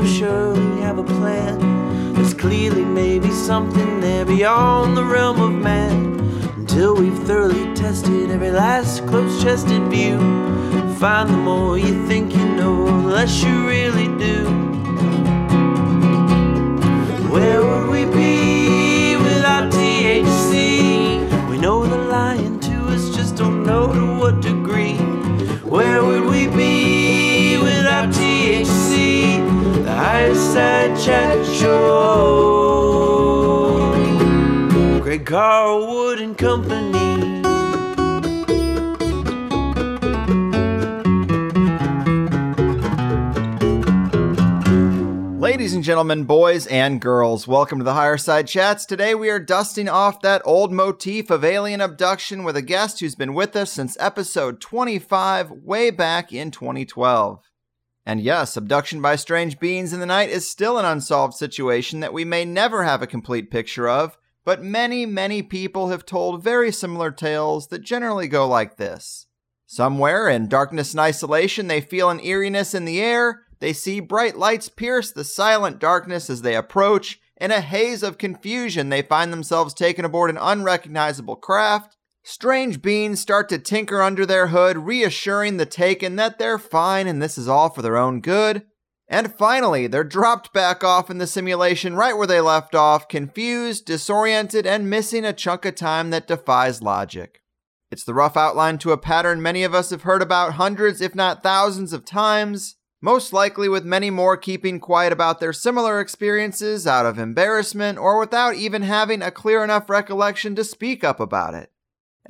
Masters almost surely have a plan. There's clearly maybe something there beyond the realm of man. Until we've thoroughly tested every last close chested view. Find the more you think you know, the less you really do. Where would we be without THC? We know they're lying to us, just don't know to what degree. Where would we be And Company. Ladies and gentlemen, boys and girls, welcome to the Higher Side Chats. Today we are dusting off that old motif of alien abduction with a guest who's been with us since episode 25, way back in 2012. And yes, abduction by strange beings in the night is still an unsolved situation that we may never have a complete picture of, but many, many people have told very similar tales that generally go like this. Somewhere in darkness and isolation, they feel an eeriness in the air. They see bright lights pierce the silent darkness as they approach. In a haze of confusion, they find themselves taken aboard an unrecognizable craft. Strange beings start to tinker under their hood, reassuring the taken that they're fine and this is all for their own good. And finally, they're dropped back off in the simulation right where they left off, confused, disoriented, and missing a chunk of time that defies logic. It's the rough outline to a pattern many of us have heard about hundreds, if not thousands, of times, most likely with many more keeping quiet about their similar experiences out of embarrassment or without even having a clear enough recollection to speak up about it.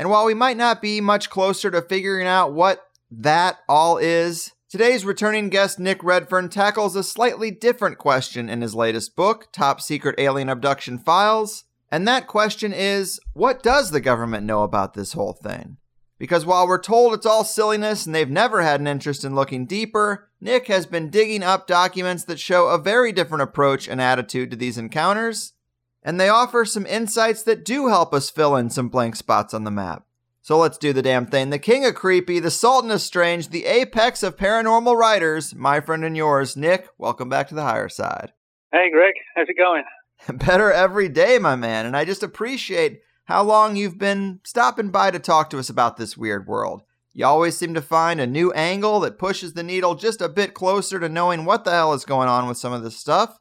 And while we might not be much closer to figuring out what that all is, today's returning guest Nick Redfern tackles a slightly different question in his latest book, Top Secret Alien Abduction Files. And that question is what does the government know about this whole thing? Because while we're told it's all silliness and they've never had an interest in looking deeper, Nick has been digging up documents that show a very different approach and attitude to these encounters, and they offer some insights that do help us fill in some blank spots on the map. So let's do the damn thing. The king of creepy, the sultan of strange, the apex of paranormal writers, my friend and yours, Nick, welcome back to the higher side. Hey, Greg, how's it going? Better every day, my man, and I just appreciate how long you've been stopping by to talk to us about this weird world. You always seem to find a new angle that pushes the needle just a bit closer to knowing what the hell is going on with some of this stuff.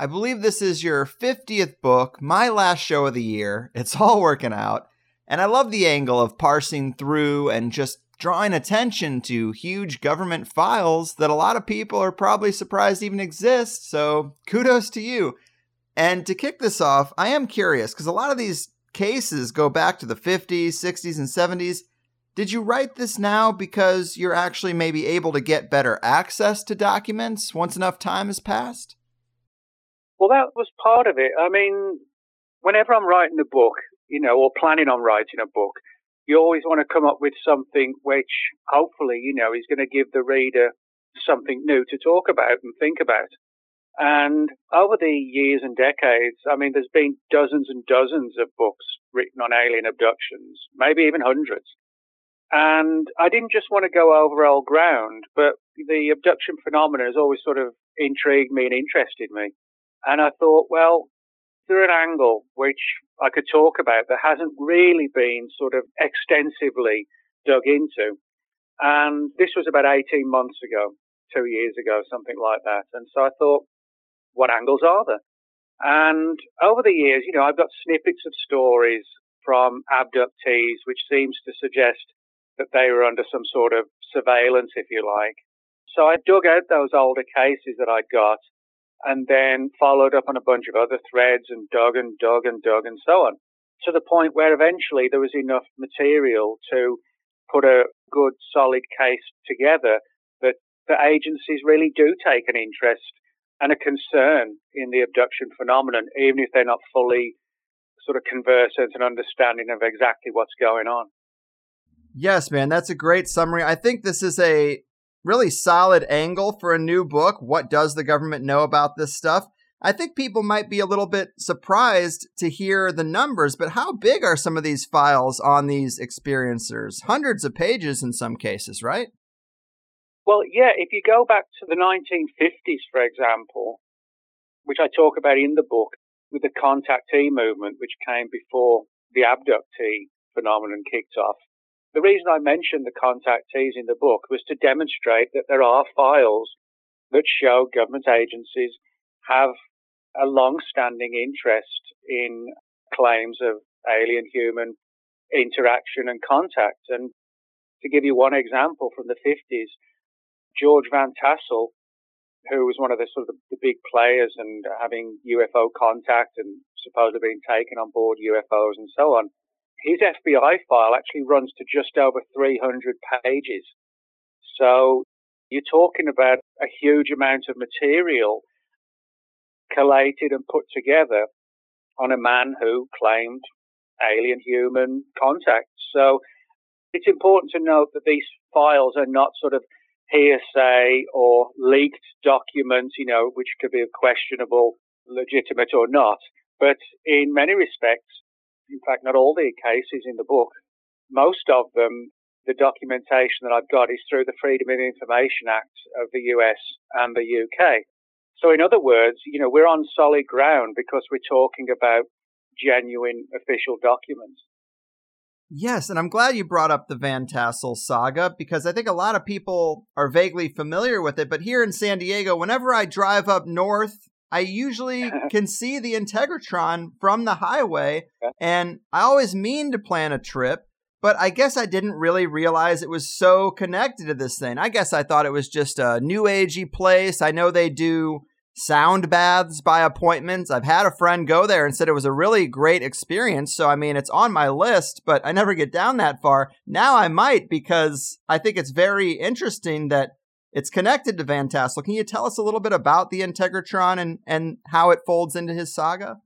I believe this is your 50th book, my last show of the year. It's all working out. And I love the angle of parsing through and just drawing attention to huge government files that a lot of people are probably surprised even exist. So kudos to you. And to kick this off, I am curious because a lot of these cases go back to the 50s, 60s, and 70s. Did you write this now because you're actually maybe able to get better access to documents once enough time has passed? Well, that was part of it. I mean, whenever I'm writing a book, you know, or planning on writing a book, you always want to come up with something which hopefully, you know, is going to give the reader something new to talk about and think about. And over the years and decades, I mean, there's been dozens and dozens of books written on alien abductions, maybe even hundreds. And I didn't just want to go over old ground, but the abduction phenomena has always sort of intrigued me and interested me. And I thought, well, there an angle which I could talk about that hasn't really been sort of extensively dug into? And this was about 18 months ago, two years ago, something like that. And so I thought, what angles are there? And over the years, you know, I've got snippets of stories from abductees, which seems to suggest that they were under some sort of surveillance, if you like. So I dug out those older cases that I'd got and then followed up on a bunch of other threads and dug and dug and dug and so on to the point where eventually there was enough material to put a good solid case together that the agencies really do take an interest and a concern in the abduction phenomenon, even if they're not fully sort of conversant and understanding of exactly what's going on. Yes, man, that's a great summary. I think this is a really solid angle for a new book. What does the government know about this stuff? I think people might be a little bit surprised to hear the numbers, but how big are some of these files on these experiencers? Hundreds of pages in some cases, right? Well, yeah, if you go back to the 1950s, for example, which I talk about in the book, with the contactee movement, which came before the abductee phenomenon kicked off, the reason I mentioned the contactees in the book was to demonstrate that there are files that show government agencies have a long-standing interest in claims of alien human interaction and contact. And to give you one example from the 50s, George Van Tassel, who was one of the sort of the big players and having UFO contact and supposedly being taken on board UFOs and so on, his FBI file actually runs to just over 300 pages. So you're talking about a huge amount of material collated and put together on a man who claimed alien human contact. So it's important to note that these files are not sort of hearsay or leaked documents, you know, which could be questionable, legitimate or not. But in many respects, in fact, not all the cases in the book, most of them, the documentation that I've got is through the Freedom of Information Act of the US and the UK. So, in other words, you know, we're on solid ground because we're talking about genuine official documents. Yes, and I'm glad you brought up the Van Tassel saga because I think a lot of people are vaguely familiar with it. But here in San Diego, whenever I drive up north, I usually can see the Integratron from the highway, and I always mean to plan a trip. But I guess I didn't really realize it was so connected to this thing. I guess I thought it was just a new agey place. I know they do sound baths by appointments. I've had a friend go there and said it was a really great experience. So, I mean, it's on my list, but I never get down that far. Now I might because I think it's very interesting that it's connected to Van Tassel. Can you tell us a little bit about the Integratron and, and how it folds into his saga?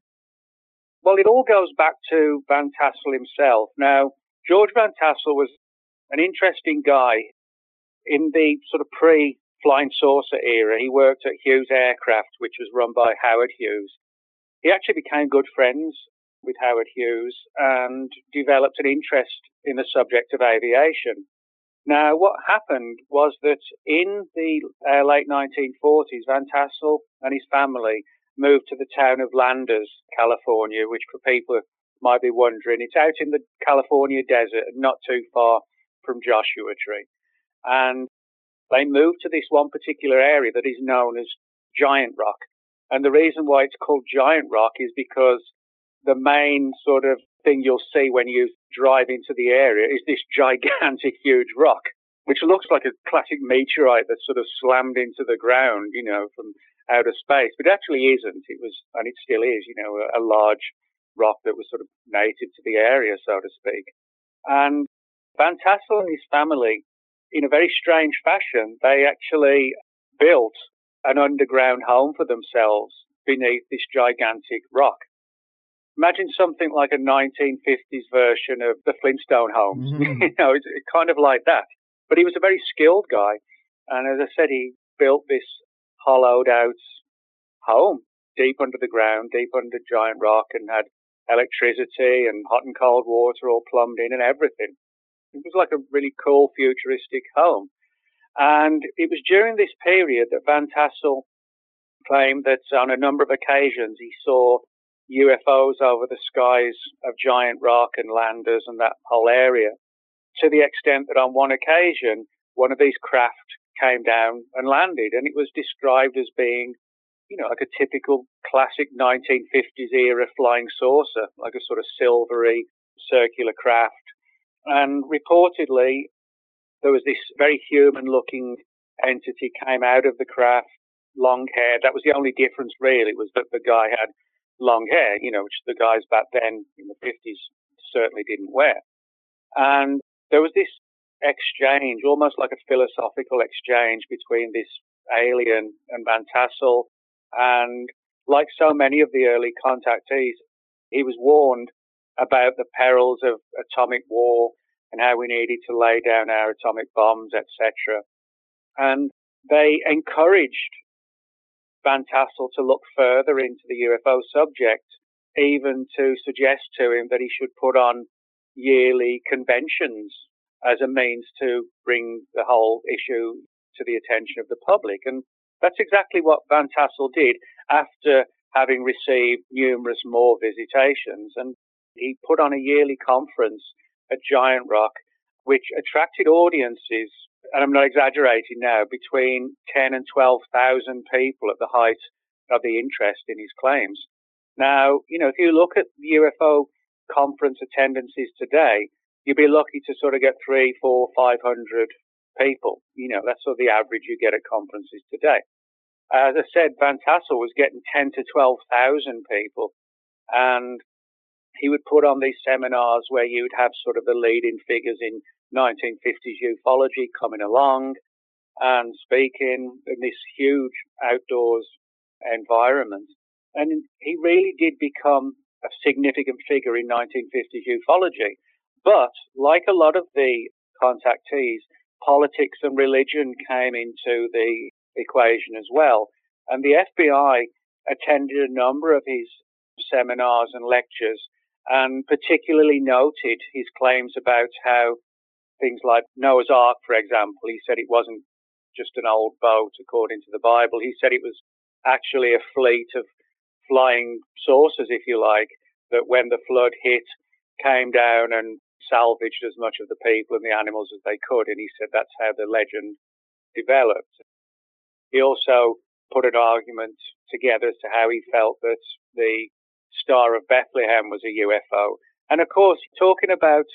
Well, it all goes back to Van Tassel himself. Now, George Van Tassel was an interesting guy in the sort of pre flying saucer era. He worked at Hughes Aircraft, which was run by Howard Hughes. He actually became good friends with Howard Hughes and developed an interest in the subject of aviation. Now, what happened was that in the uh, late 1940s, Van Tassel and his family moved to the town of Landers, California, which for people might be wondering, it's out in the California desert and not too far from Joshua Tree. And they moved to this one particular area that is known as Giant Rock. And the reason why it's called Giant Rock is because the main sort of thing you'll see when you drive into the area is this gigantic, huge rock, which looks like a classic meteorite that sort of slammed into the ground, you know, from outer space. But actually isn't. It was, and it still is, you know, a, a large rock that was sort of native to the area, so to speak. And Van Tassel and his family in a very strange fashion, they actually built an underground home for themselves beneath this gigantic rock. Imagine something like a 1950s version of the Flintstone homes. Mm-hmm. you know, it's kind of like that. But he was a very skilled guy. And as I said, he built this hollowed out home deep under the ground, deep under giant rock, and had electricity and hot and cold water all plumbed in and everything. It was like a really cool futuristic home. And it was during this period that Van Tassel claimed that on a number of occasions he saw UFOs over the skies of Giant Rock and Landers and that whole area, to the extent that on one occasion, one of these craft came down and landed, and it was described as being, you know, like a typical classic 1950s era flying saucer, like a sort of silvery circular craft. And reportedly, there was this very human looking entity came out of the craft, long hair. That was the only difference really, was that the guy had long hair, you know, which the guys back then in the 50s certainly didn't wear. And there was this exchange, almost like a philosophical exchange between this alien and Van Tassel. And like so many of the early contactees, he was warned about the perils of atomic war and how we needed to lay down our atomic bombs, etc. And they encouraged Van Tassel to look further into the UFO subject, even to suggest to him that he should put on yearly conventions as a means to bring the whole issue to the attention of the public. And that's exactly what Van Tassel did after having received numerous more visitations. And he put on a yearly conference at Giant Rock, which attracted audiences, and I'm not exaggerating now, between 10 and 12,000 people at the height of the interest in his claims. Now, you know, if you look at the UFO conference attendances today, you'd be lucky to sort of get three, four, five hundred people. You know, that's sort of the average you get at conferences today. As I said, Van Tassel was getting 10 to 12,000 people. And he would put on these seminars where you would have sort of the leading figures in 1950s ufology coming along and speaking in this huge outdoors environment. And he really did become a significant figure in 1950s ufology. But like a lot of the contactees, politics and religion came into the equation as well. And the FBI attended a number of his seminars and lectures and particularly noted his claims about how things like Noah's Ark, for example, he said it wasn't just an old boat according to the Bible. He said it was actually a fleet of flying saucers, if you like, that when the flood hit, came down and salvaged as much of the people and the animals as they could. And he said that's how the legend developed. He also put an argument together as to how he felt that the Star of Bethlehem was a UFO. And of course, talking about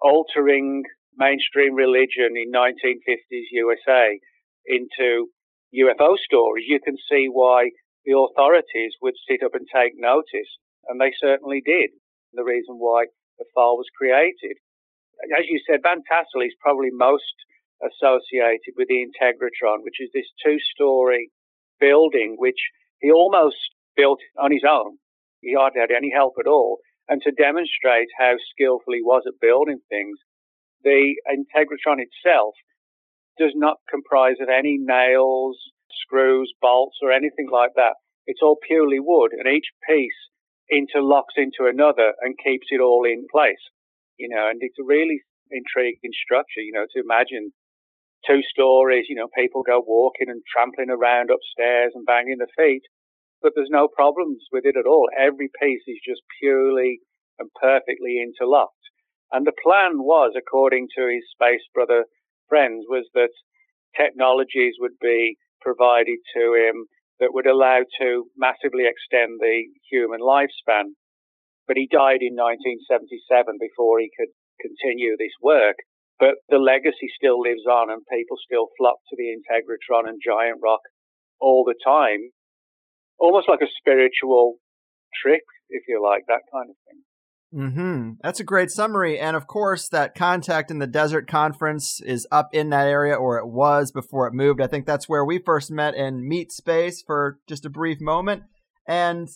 altering mainstream religion in 1950s USA into UFO stories, you can see why the authorities would sit up and take notice. And they certainly did. The reason why the file was created. As you said, Van Tassel is probably most associated with the Integratron, which is this two story building, which he almost built on his own. He hardly had any help at all. And to demonstrate how skillful he was at building things, the Integratron itself does not comprise of any nails, screws, bolts, or anything like that. It's all purely wood, and each piece interlocks into another and keeps it all in place. You know, and it's a really intriguing structure, you know, to imagine two stories, you know, people go walking and trampling around upstairs and banging their feet, but there's no problems with it at all. Every piece is just purely and perfectly interlocked. And the plan was, according to his space brother friends, was that technologies would be provided to him that would allow to massively extend the human lifespan. But he died in 1977 before he could continue this work. But the legacy still lives on and people still flock to the Integratron and Giant Rock all the time. Almost like a spiritual trip, if you like, that kind of thing. Hmm. That's a great summary, and of course, that contact in the Desert Conference is up in that area, or it was before it moved. I think that's where we first met in Meat Space for just a brief moment, and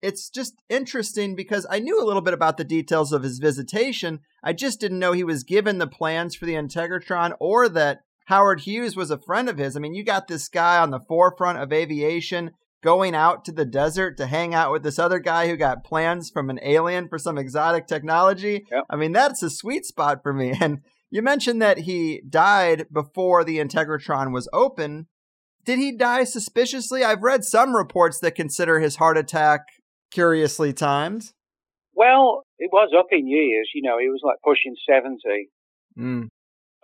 it's just interesting because I knew a little bit about the details of his visitation. I just didn't know he was given the plans for the Integratron, or that Howard Hughes was a friend of his. I mean, you got this guy on the forefront of aviation going out to the desert to hang out with this other guy who got plans from an alien for some exotic technology. Yep. I mean, that's a sweet spot for me. And you mentioned that he died before the Integratron was open. Did he die suspiciously? I've read some reports that consider his heart attack curiously timed. Well, it was up in years. You know, he was like pushing 70. Mm.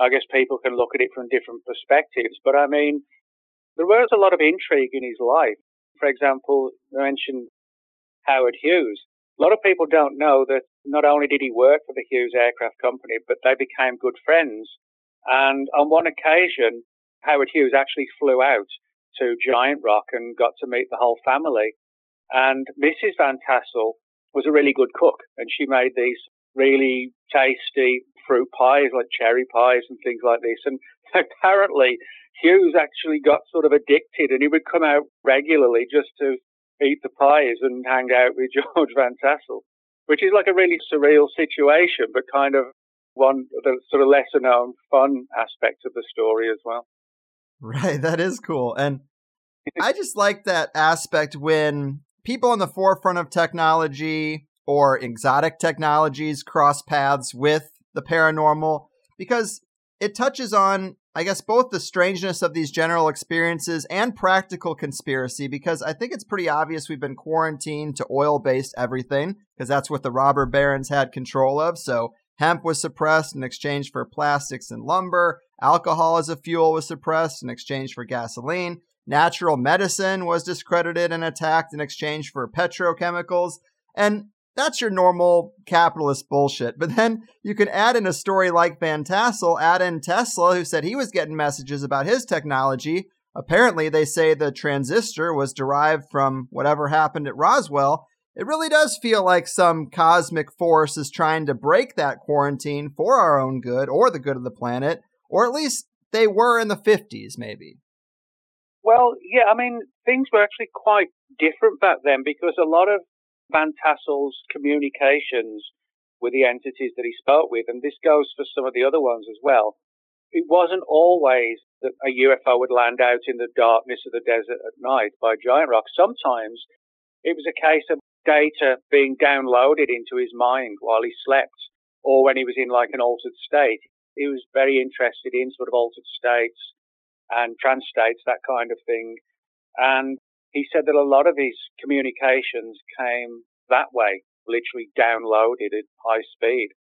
I guess people can look at it from different perspectives. But I mean, there was a lot of intrigue in his life. For example, I mentioned Howard Hughes. A lot of people don't know that not only did he work for the Hughes Aircraft Company, but they became good friends. And on one occasion, Howard Hughes actually flew out to Giant Rock and got to meet the whole family. And Mrs. Van Tassel was a really good cook, and she made these really tasty fruit pies, like cherry pies and things like this. And apparently, Hughes actually got sort of addicted, and he would come out regularly just to eat the pies and hang out with George Van Tassel, which is like a really surreal situation, but kind of one of the sort of lesser known fun aspects of the story as well. Right, that is cool. And I just like that aspect when people on the forefront of technology or exotic technologies cross paths with the paranormal because it touches on I guess both the strangeness of these general experiences and practical conspiracy because I think it's pretty obvious we've been quarantined to oil based everything because that's what the robber barons had control of. So hemp was suppressed in exchange for plastics and lumber. Alcohol as a fuel was suppressed in exchange for gasoline. Natural medicine was discredited and attacked in exchange for petrochemicals. And that's your normal capitalist bullshit. But then you can add in a story like Van Tassel, add in Tesla, who said he was getting messages about his technology. Apparently, they say the transistor was derived from whatever happened at Roswell. It really does feel like some cosmic force is trying to break that quarantine for our own good or the good of the planet, or at least they were in the 50s, maybe. Well, yeah, I mean, things were actually quite different back then because a lot of Van Tassel's communications with the entities that he spoke with, and this goes for some of the other ones as well. It wasn't always that a UFO would land out in the darkness of the desert at night by giant rock. Sometimes it was a case of data being downloaded into his mind while he slept or when he was in like an altered state. He was very interested in sort of altered states and trance states, that kind of thing. And he said that a lot of his communications came that way, literally downloaded at high speed.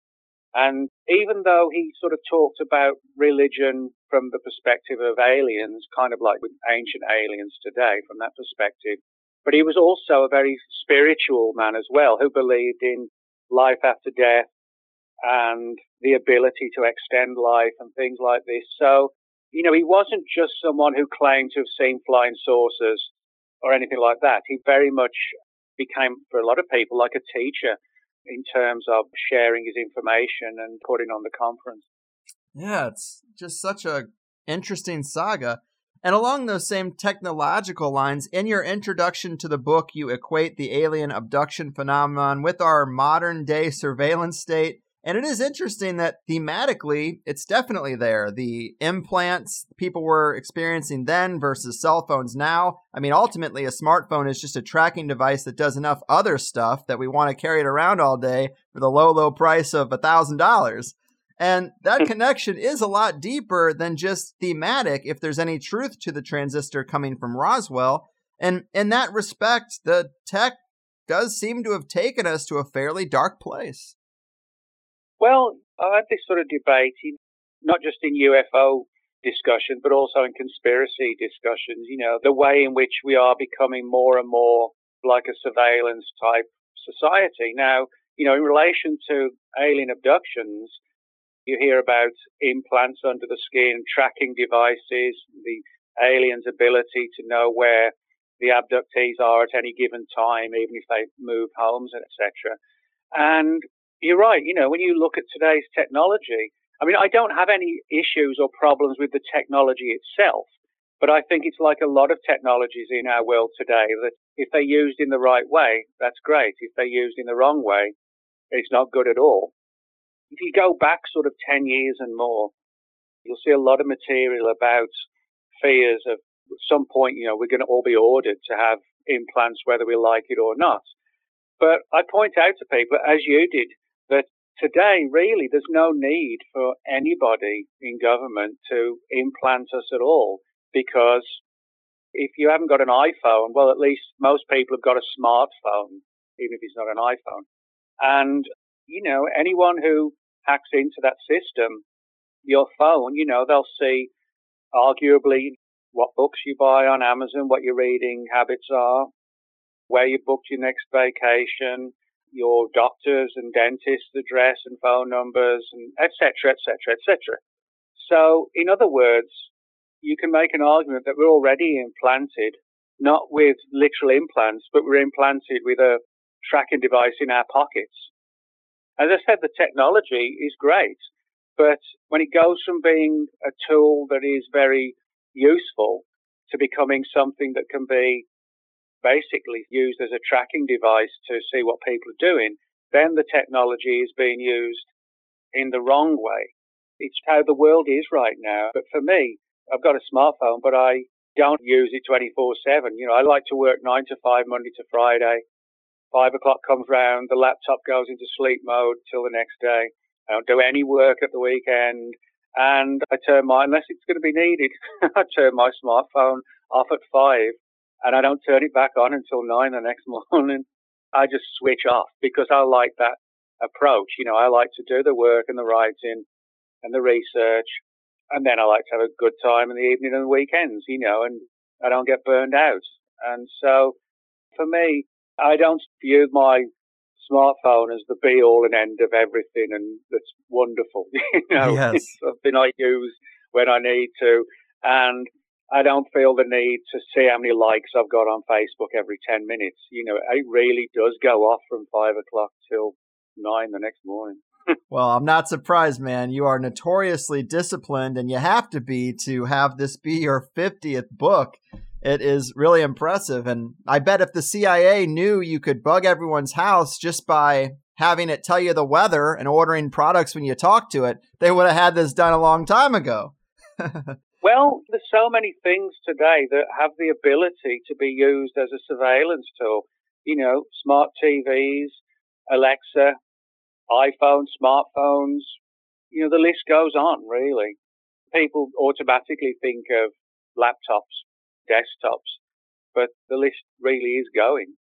And even though he sort of talked about religion from the perspective of aliens, kind of like with ancient aliens today from that perspective, but he was also a very spiritual man as well, who believed in life after death and the ability to extend life and things like this. So, you know, he wasn't just someone who claimed to have seen flying saucers or anything like that. He very much became, for a lot of people, like a teacher in terms of sharing his information and putting on the conference. Yeah, it's just such a interesting saga. And along those same technological lines, in your introduction to the book, you equate the alien abduction phenomenon with our modern day surveillance state and it is interesting that thematically, it's definitely there. The implants people were experiencing then versus cell phones now. I mean, ultimately, a smartphone is just a tracking device that does enough other stuff that we want to carry it around all day for the low, low price of a $1,000. And that hmm. connection is a lot deeper than just thematic if there's any truth to the transistor coming from Roswell. And in that respect, the tech does seem to have taken us to a fairly dark place. Well, I had this sort of debate, not just in UFO discussion, but also in conspiracy discussions. You know, the way in which we are becoming more and more like a surveillance type society. Now, you know, in relation to alien abductions, you hear about implants under the skin, tracking devices, the aliens' ability to know where the abductees are at any given time, even if they move homes, etc. And you're right. You know, when you look at today's technology, I mean, I don't have any issues or problems with the technology itself, but I think it's like a lot of technologies in our world today that if they're used in the right way, that's great. If they're used in the wrong way, it's not good at all. If you go back sort of 10 years and more, you'll see a lot of material about fears of at some point, you know, we're going to all be ordered to have implants, whether we like it or not. But I point out to people, as you did, today, really, there's no need for anybody in government to implant us at all because if you haven't got an iPhone, well, at least most people have got a smartphone. even if it's not an iPhone. And, you know, anyone who hacks into that system, your phone, you know, they'll see arguably what books you buy on Amazon, what your reading habits are, where you booked your next vacation, your doctors and dentists' address and phone numbers, and etc., etc., etc. So, in other words, you can make an argument that we're already implanted, not with literal implants, but we're implanted with a tracking device in our pockets. As I said, the technology is great, but when it goes from being a tool that is very useful to becoming something that can be basically used as a tracking device to see what people are doing, then the technology is being used in the wrong way. It's how the world is right now. But for me, I've got a smartphone, but I don't use it 24 7. You know, I like to work nine to five, Monday to Friday. Five o'clock comes round, the laptop goes into sleep mode till the next day. I don't do any work at the weekend. And I turn my, unless it's going to be needed, I turn my smartphone off at five and I don't turn it back on until nine the next morning. I just switch off because I like that approach. You know, I like to do the work and the writing and the research. And then I like to have a good time in the evening and the weekends, you know, and I don't get burned out. And so for me, I don't view my smartphone as the be all and end of everything and that's wonderful. you know, yes. it's something I use when I need to. And I don't feel the need to see how many likes I've got on Facebook every 10 minutes. You know, it really does go off from five o'clock till nine the next morning. well, I'm not surprised, man. You are notoriously disciplined, and you have to be to have this be your 50th book. It is really impressive. And I bet if the CIA knew you could bug everyone's house just by having it tell you the weather and ordering products when you talk to it, they would have had this done a long time ago. well, there's so many things today that have the ability to be used as a surveillance tool. You know, smart TVs, Alexa, iPhones, smartphones, you know, the list goes on really. People automatically think of laptops, desktops, but the list really is going.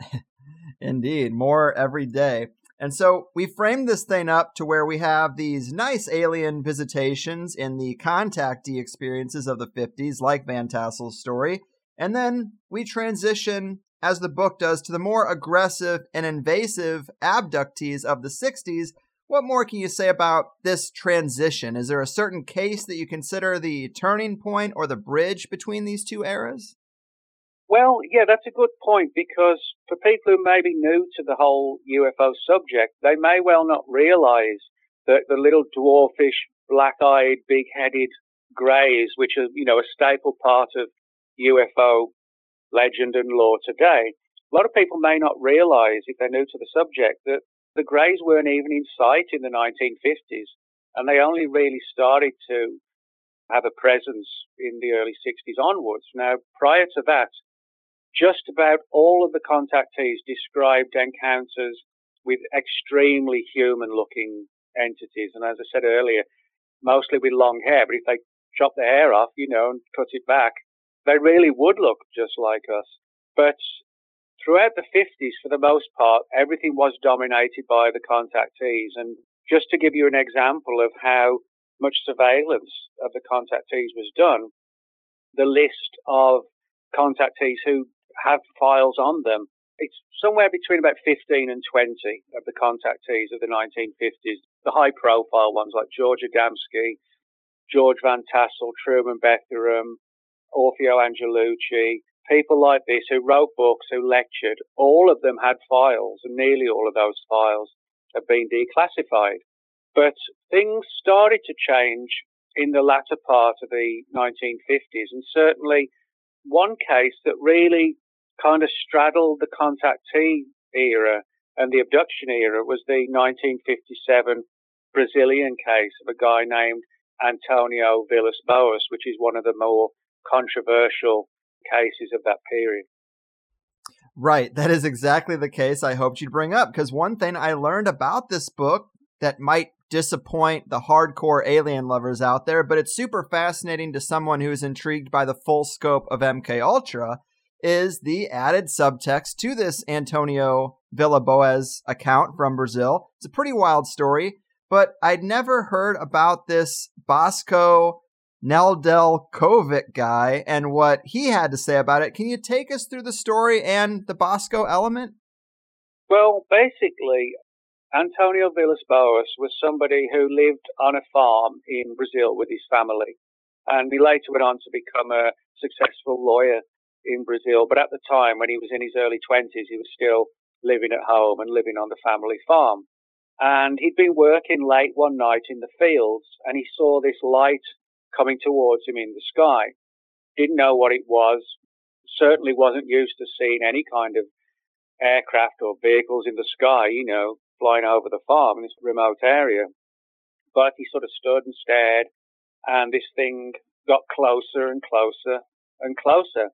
Indeed, more every day. And so we framed this thing up to where we have these nice alien visitations in the contactee experiences of the 50s, like Van Tassel's story. And then we transition as the book does, to the more aggressive and invasive abductees of the 60s. What more can you say about this transition? Is there a certain case that you consider the turning point or the bridge between these two eras? Well, yeah, that's a good point because for people who may be new to the whole UFO subject, they may well not realize that the little dwarfish, black-eyed, big-headed greys, which are, you know, a staple part of UFO legend and lore today. A lot of people may not realize, if they're new to the subject, that the Greys weren't even in sight in the 1950s, and they only really started to have a presence in the early 60s onwards. Now, prior to that, just about all of the contactees described encounters with extremely human looking entities. And as I said earlier, mostly with long hair, but if they chop the hair off, you know, and cut it back, they really would look just like us. But throughout the 50s, for the most part, everything was dominated by the contactees. And just to give you an example of how much surveillance of the contactees was done, the list of contactees who have files on them, it's somewhere between about 15 and 20 of the contactees of the 1950s. The high profile ones like George Adamski, George Van Tassel, Truman Bethurum, Orfeo Angelucci, people like this who wrote books, who lectured, all of them had files, and nearly all of those files have been declassified. But things started to change in the latter part of the 1950s, and certainly one case that really kind of straddled the contactee era and the abduction era was the 1957 Brazilian case of a guy named Antonio Villas Boas, which is one of the more controversial cases of that period. Right. That is exactly the case I hoped you'd bring up. Because one thing I learned about this book that might disappoint the hardcore alien lovers out there, but it's super fascinating to someone who's intrigued by the full scope of MK Ultra, is the added subtext to this Antonio Villas Boas account from Brazil. It's a pretty wild story, but I'd never heard about this Bosko Nedeljkovic guy and what he had to say about it. Can you take us through the story and the Bosko element? Well, basically, Antonio Villas Boas was somebody who lived on a farm in Brazil with his family. And he later went on to become a successful lawyer in Brazil. But at the time, when he was in his early 20s, he was still living at home and living on the family farm. And he'd been working late one night in the fields and he saw this light coming towards him in the sky. Didn't know what it was. Certainly wasn't used to seeing any kind of aircraft or vehicles in the sky, you know, flying over the farm in this remote area. But he sort of stood and stared and this thing got closer and closer and closer.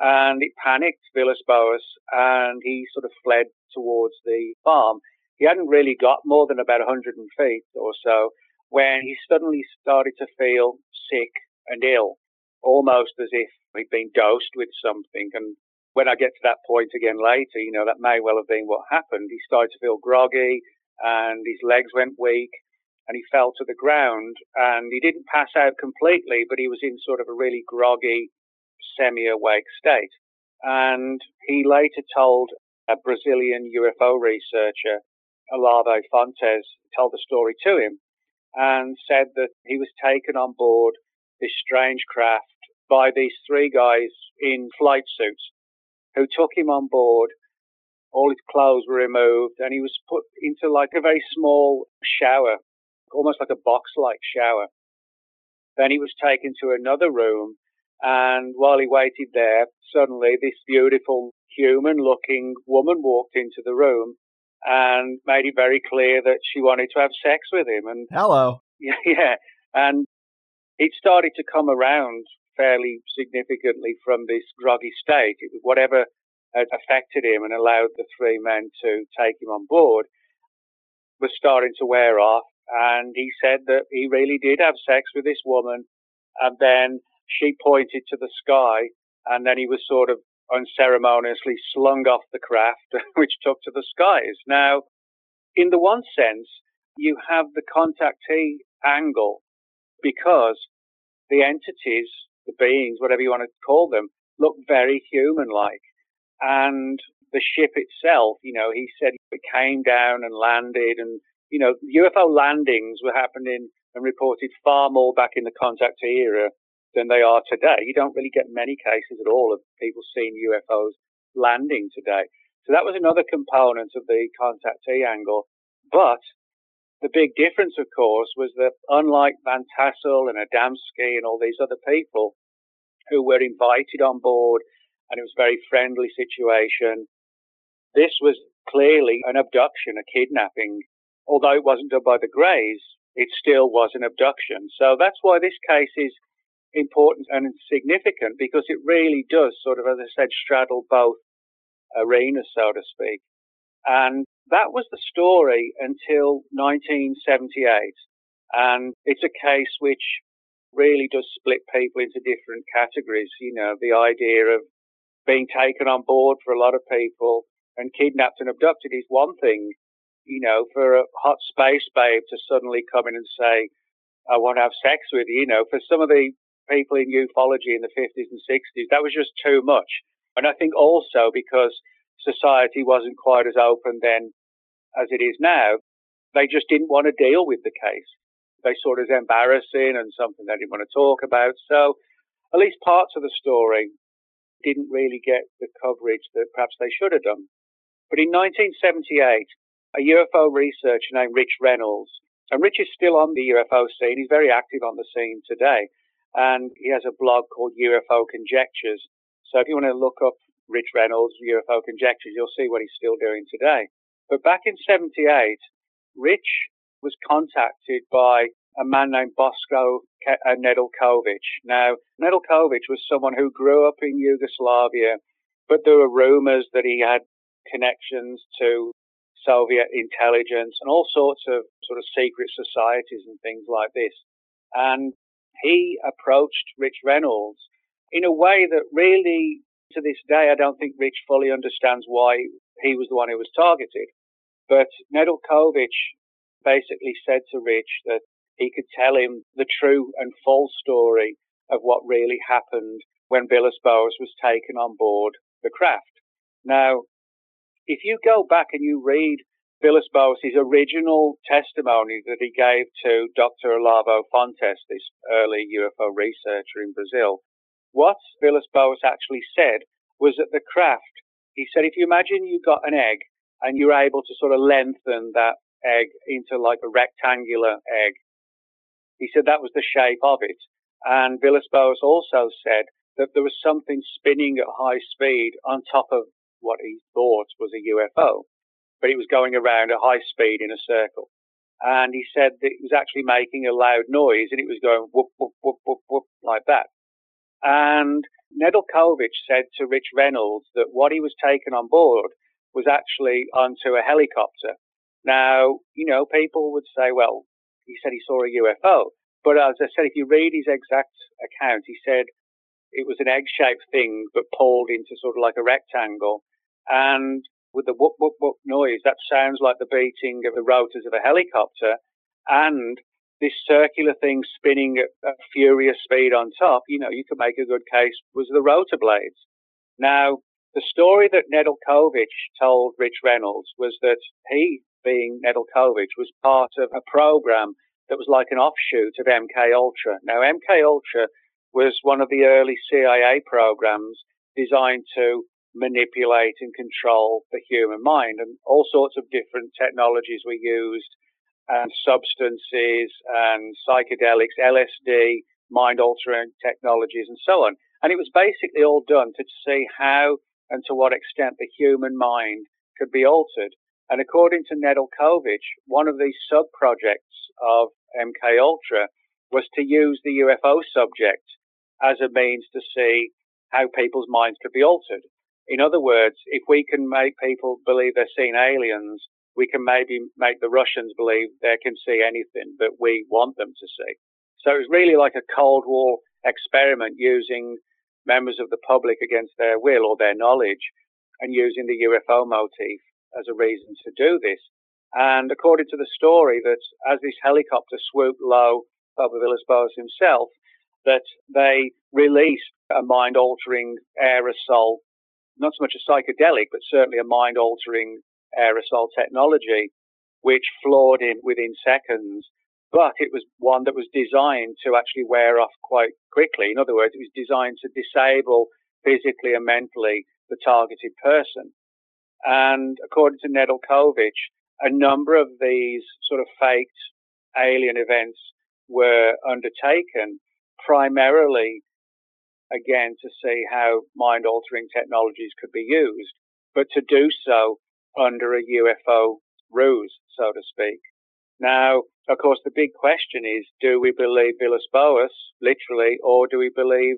And it panicked Villas Boas and he sort of fled towards the farm. He hadn't really got more than about 100 feet or so when he suddenly started to feel sick and ill, almost as if he'd been dosed with something. And when I get to that point again later, you know, that may well have been what happened. He started to feel groggy and his legs went weak and he fell to the ground and he didn't pass out completely, but he was in sort of a really groggy, semi-awake state. And he later told a Brazilian UFO researcher, Olavo Fontes, told the story to him and said that he was taken on board this strange craft by these three guys in flight suits who took him on board. All his clothes were removed and he was put into like a very small shower almost like a box like shower. Then he was taken to another room, and while he waited there, suddenly this beautiful human looking woman walked into the room and made it very clear that she wanted to have sex with him. And hello. Yeah, yeah. And it started to come around fairly significantly from this groggy state. It was whatever had affected him and allowed the three men to take him on board was starting to wear off and he said that he really did have sex with this woman, and then she pointed to the sky, and then he was sort of unceremoniously slung off the craft, which took to the skies. Now, in the one sense, you have the contactee angle because the entities, the beings, whatever you want to call them, look very human like. And the ship itself, you know, he said it came down and landed and you know, UFO landings were happening and reported far more back in the contactee era than they are today. You don't really get many cases at all of people seeing UFOs landing today. So that was another component of the contactee angle. But the big difference, of course, was that unlike Van Tassel and Adamski and all these other people who were invited on board and it was a very friendly situation, this was clearly an abduction, a kidnapping although it wasn't done by the Greys, it still was an abduction. So that's why this case is important and significant because it really does sort of, as I said, straddle both arenas, so to speak. And that was the story until 1978. And it's a case which really does split people into different categories. You know, the idea of being taken on board for a lot of people and kidnapped and abducted is one thing you know, for a hot space babe to suddenly come in and say, I want to have sex with you, you know, for some of the people in ufology in the 50s and 60s, that was just too much. And I think also because society wasn't quite as open then as it is now, they just didn't want to deal with the case. They saw it as embarrassing and something they didn't want to talk about. So at least parts of the story didn't really get the coverage that perhaps they should have done. But in 1978, a UFO researcher named Rich Reynolds. And Rich is still on the UFO scene. He's very active on the scene today. And he has a blog called UFO Conjectures. So if you want to look up Rich Reynolds, UFO Conjectures, you'll see what he's still doing today. But back in 78, Rich was contacted by a man named Bosko uh, Nedeljkovic. Now, Nedeljkovic was someone who grew up in Yugoslavia, but there were rumors that he had connections to Soviet intelligence and all sorts of sort of secret societies and things like this. And he approached Rich Reynolds in a way that really, to this day, I don't think Rich fully understands why he was the one who was targeted. But Nedeljkovic basically said to Rich that he could tell him the true and false story of what really happened when Villas Boas was taken on board the craft. Now, if you go back and you read Villas Boas' original testimony that he gave to Dr. Olavo Fontes, this early UFO researcher in Brazil, what Villas Boas actually said was that the craft, he said, if you imagine you got an egg and you're able to sort of lengthen that egg into like a rectangular egg, he said that was the shape of it. And Villas Boas also said that there was something spinning at high speed on top of what he thought was a UFO, but it was going around at high speed in a circle. And he said that it was actually making a loud noise and it was going whoop, whoop, whoop, whoop, whoop, like that. And Nedeljkovic said to Rich Reynolds that what he was taken on board was actually onto a helicopter. Now, you know, people would say, well, he said he saw a UFO. But as I said, if you read his exact account, he said it was an egg-shaped thing, but pulled into sort of like a rectangle. And with the whoop, whoop, whoop noise, that sounds like the beating of the rotors of a helicopter. And this circular thing spinning at a furious speed on top, you know, you could make a good case was the rotor blades. Now, the story that Nedeljkovic told Rich Reynolds was that he, being Nedeljkovic, was part of a program that was like an offshoot of MK Ultra. Now, MK Ultra was one of the early CIA programs designed to manipulate and control the human mind, and all sorts of different technologies were used, and substances and psychedelics, LSD, mind altering technologies, and so on. And it was basically all done to see how and to what extent the human mind could be altered. And according to Nedeljkovic, one of these sub projects of MK Ultra was to use the UFO subject as a means to see how people's minds could be altered. In other words, if we can make people believe they're seeing aliens, we can maybe make the Russians believe they can see anything that we want them to see. So it was really like a Cold War experiment using members of the public against their will or their knowledge and using the UFO motif as a reason to do this. And according to the story, that as this helicopter swooped low over Villas Boas himself, that they released a mind altering aerosol, not so much a psychedelic, but certainly a mind altering aerosol technology, which floored in within seconds. But it was one that was designed to actually wear off quite quickly. In other words, it was designed to disable physically and mentally the targeted person. And according to Nedeljkovic, a number of these sort of faked alien events were undertaken primarily, again, to see how mind altering technologies could be used, but to do so under a UFO ruse, so to speak. Now, of course, the big question is, do we believe Villas Boas, literally, or do we believe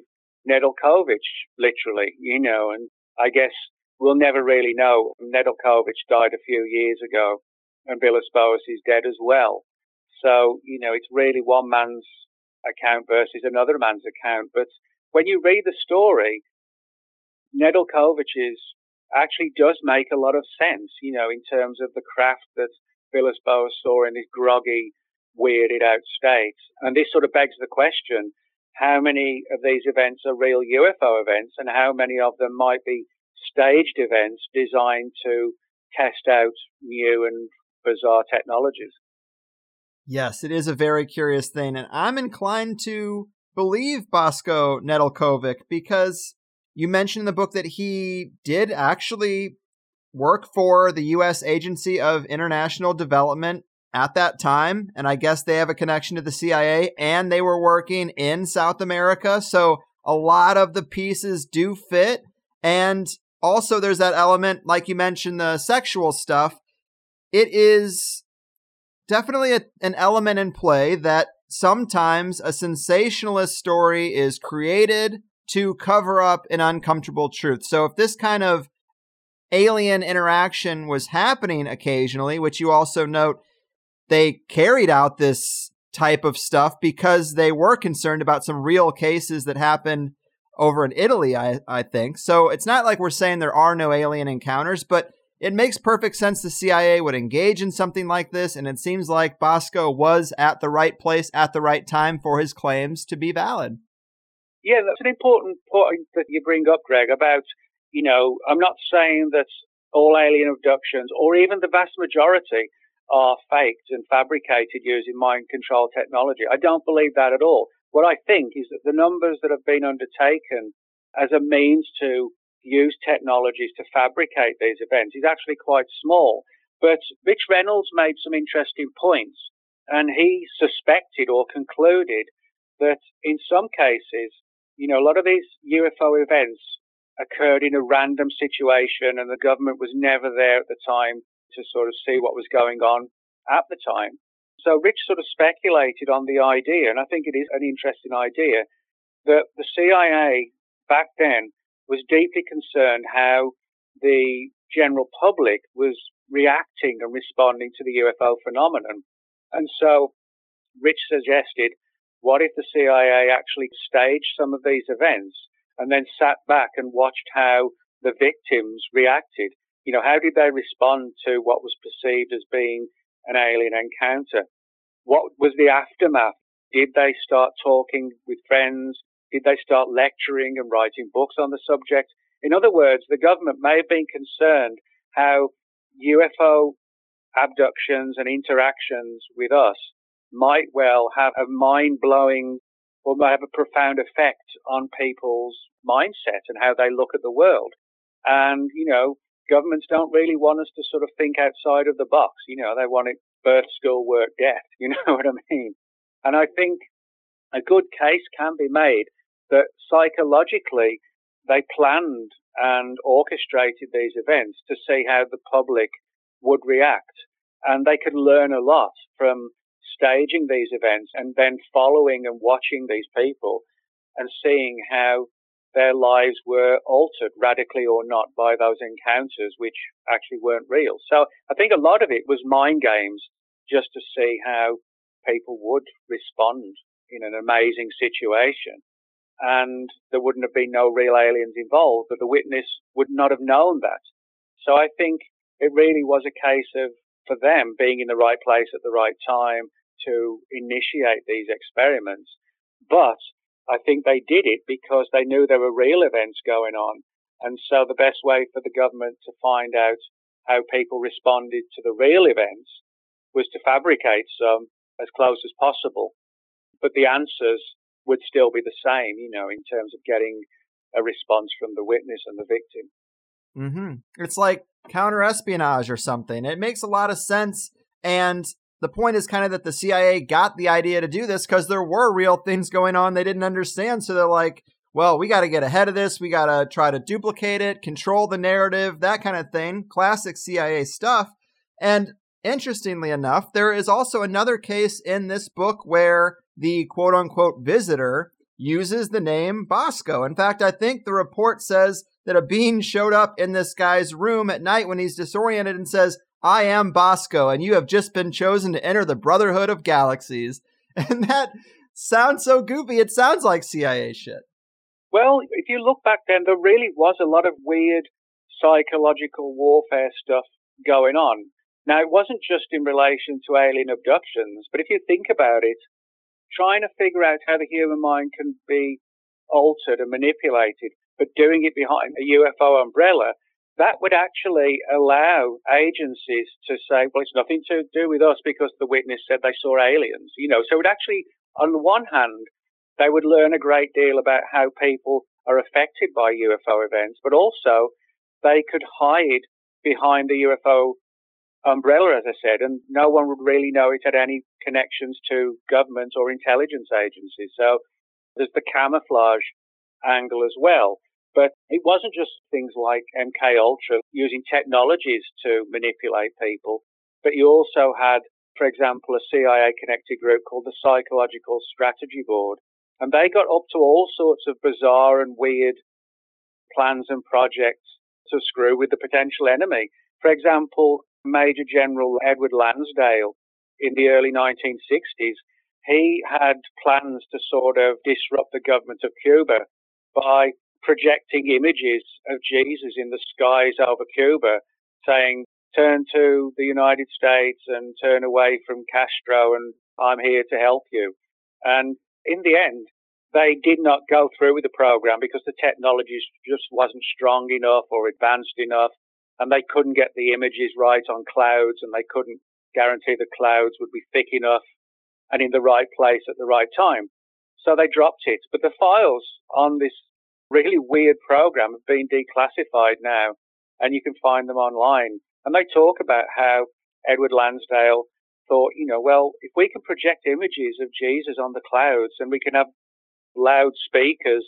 Nedeljkovic, literally, you know, and I guess we'll never really know. Nedeljkovic died a few years ago and Villas Boas is dead as well. So, you know, it's really one man's account versus another man's account. But when you read the story, Nedeljkovic's actually does make a lot of sense, you know, in terms of the craft that Villas Boas saw in this groggy, weirded out state. And this sort of begs the question, how many of these events are real UFO events and how many of them might be staged events designed to test out new and bizarre technologies. Yes, it is a very curious thing. And I'm inclined to believe Bosko Nedeljkovic because you mentioned in the book that he did actually work for the U.S. Agency of International Development at that time. And I guess they have a connection to the CIA and they were working in South America. So a lot of the pieces do fit. And also, there's that element, like you mentioned, the sexual stuff. It is definitely a, an element in play that sometimes a sensationalist story is created to cover up an uncomfortable truth. So if this kind of alien interaction was happening occasionally, which you also note, they carried out this type of stuff because they were concerned about some real cases that happened over in Italy, I, I think. So it's not like we're saying there are no alien encounters, but it makes perfect sense the CIA would engage in something like this, and it seems like Bosko was at the right place at the right time for his claims to be valid. Yeah, that's an important point that you bring up, Greg, about, you know, I'm not saying that all alien abductions, or even the vast majority, are faked and fabricated using mind control technology. I don't believe that at all. What I think is that the numbers that have been undertaken as a means to use technologies to fabricate these events is actually quite small. But Rich Reynolds made some interesting points, and he suspected or concluded that in some cases, you know, a lot of these UFO events occurred in a random situation, and the government was never there at the time to sort of see what was going on at the time. So Rich sort of speculated on the idea, and I think it is an interesting idea, that the CIA back then was deeply concerned how the general public was reacting and responding to the UFO phenomenon. And so Rich suggested, what if the CIA actually staged some of these events and then sat back and watched how the victims reacted? You know, how did they respond to what was perceived as being an alien encounter? What was the aftermath? Did they start talking with friends? Did they start lecturing and writing books on the subject? In other words, the government may have been concerned how UFO abductions and interactions with us might well have a mind blowing or might have a profound effect on people's mindset and how they look at the world. And, you know, governments don't really want us to sort of think outside of the box. You know, they want it birth, school, work, death. You know what I mean? And I think a good case can be made that psychologically they planned and orchestrated these events to see how the public would react. And they could learn a lot from staging these events and then following and watching these people and seeing how their lives were altered radically or not by those encounters, which actually weren't real. So I think a lot of it was mind games just to see how people would respond in an amazing situation and there wouldn't have been no real aliens involved, but the witness would not have known that. So I think it really was a case of, for them, being in the right place at the right time to initiate these experiments. But I think they did it because they knew there were real events going on. And so the best way for the government to find out how people responded to the real events was to fabricate some as close as possible. But the answers would still be the same, you know, in terms of getting a response from the witness and the victim. Mm-hmm. It's like counter espionage or something. It makes a lot of sense. And the point is kind of that the CIA got the idea to do this because there were real things going on they didn't understand. So they're like, well, we got to get ahead of this. We got to try to duplicate it, control the narrative, that kind of thing. Classic CIA stuff. And interestingly enough, there is also another case in this book where the quote unquote visitor uses the name Bosco. In fact, I think the report says that a being showed up in this guy's room at night when he's disoriented and says, I am Bosco, and you have just been chosen to enter the Brotherhood of Galaxies. And that sounds so goofy. It sounds like CIA shit. Well, if you look back then, there really was a lot of weird psychological warfare stuff going on. Now, it wasn't just in relation to alien abductions, but if you think about it, trying to figure out how the human mind can be altered and manipulated, but doing it behind a UFO umbrella, that would actually allow agencies to say, well, it's nothing to do with us because the witness said they saw aliens, you know. So it would actually, on the one hand, they would learn a great deal about how people are affected by UFO events, but also they could hide behind the UFO umbrella, as I said, and no one would really know it had any connections to government or intelligence agencies. So there's the camouflage angle as well. But it wasn't just things like MK Ultra using technologies to manipulate people, but you also had, for example, a CIA connected group called the Psychological Strategy Board. And they got up to all sorts of bizarre and weird plans and projects to screw with the potential enemy. For example, Major General Edward Lansdale in the early 1960s, he had plans to sort of disrupt the government of Cuba by projecting images of Jesus in the skies over Cuba saying, turn to the United States and turn away from Castro and I'm here to help you. And in the end, they did not go through with the program because the technology just wasn't strong enough or advanced enough and they couldn't get the images right on clouds and they couldn't guarantee the clouds would be thick enough and in the right place at the right time. So they dropped it. But the files on this really weird program have been declassified now and you can find them online. And they talk about how Edward Lansdale thought, you know, well, if we can project images of Jesus on the clouds and we can have loud speakers,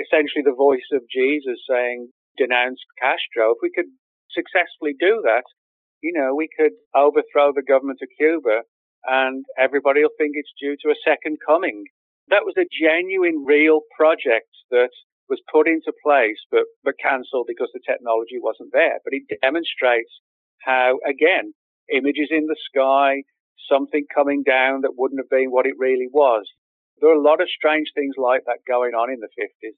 essentially the voice of Jesus saying, denounce Castro, if we could successfully do that, you know, we could overthrow the government of Cuba and everybody will think it's due to a second coming. That was a genuine, real project that was put into place but, but cancelled because the technology wasn't there. But it demonstrates how, again, images in the sky, something coming down that wouldn't have been what it really was. There are a lot of strange things like that going on in the 50s.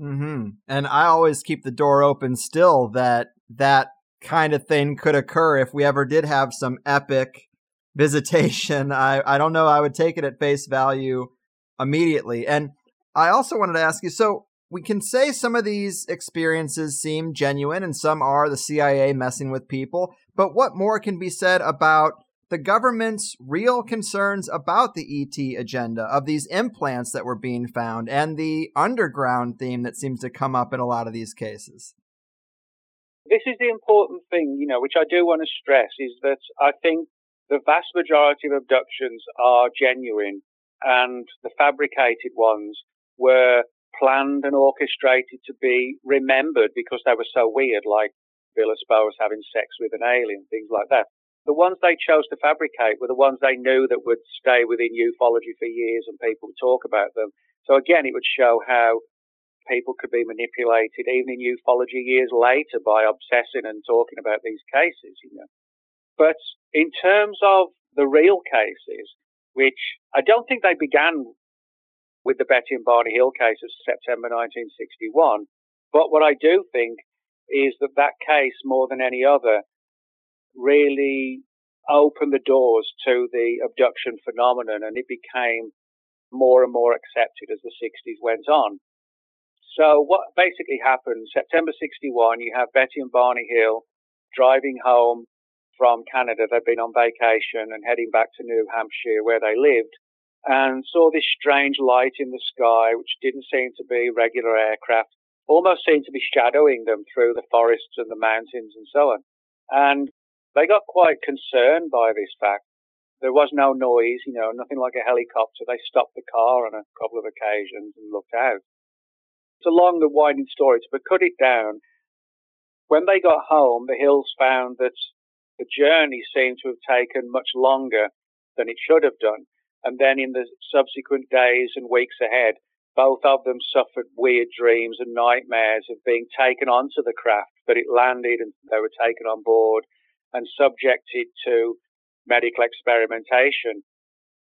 Mm-hmm. And I always keep the door open still that that kind of thing could occur if we ever did have some epic visitation. I, I don't know. I would take it at face value immediately. And I also wanted to ask you so we can say some of these experiences seem genuine and some are the CIA messing with people, but what more can be said about the government's real concerns about the ET agenda of these implants that were being found and the underground theme that seems to come up in a lot of these cases? This is the important thing, you know, which I do want to stress is that I think the vast majority of abductions are genuine and the fabricated ones were planned and orchestrated to be remembered because they were so weird, like Villas-Boas having sex with an alien, things like that. The ones they chose to fabricate were the ones they knew that would stay within ufology for years and people would talk about them. So again, it would show how people could be manipulated even in ufology years later by obsessing and talking about these cases, you know. But in terms of the real cases, which I don't think they began with the Betty and Barney Hill case of September 1961. But what I do think is that that case, more than any other, really opened the doors to the abduction phenomenon and it became more and more accepted as the 60s went on. So what basically happened, September 61, you have Betty and Barney Hill driving home from Canada. They've been on vacation and heading back to New Hampshire where they lived and saw this strange light in the sky, which didn't seem to be regular aircraft, almost seemed to be shadowing them through the forests and the mountains and so on. And they got quite concerned by this fact. There was no noise, you know, nothing like a helicopter. They stopped the car on a couple of occasions and looked out. It's a long and winding story, but cut it down. When they got home, the Hills found that the journey seemed to have taken much longer than it should have done. And then in the subsequent days and weeks ahead, both of them suffered weird dreams and nightmares of being taken onto the craft, but it landed and they were taken on board and subjected to medical experimentation.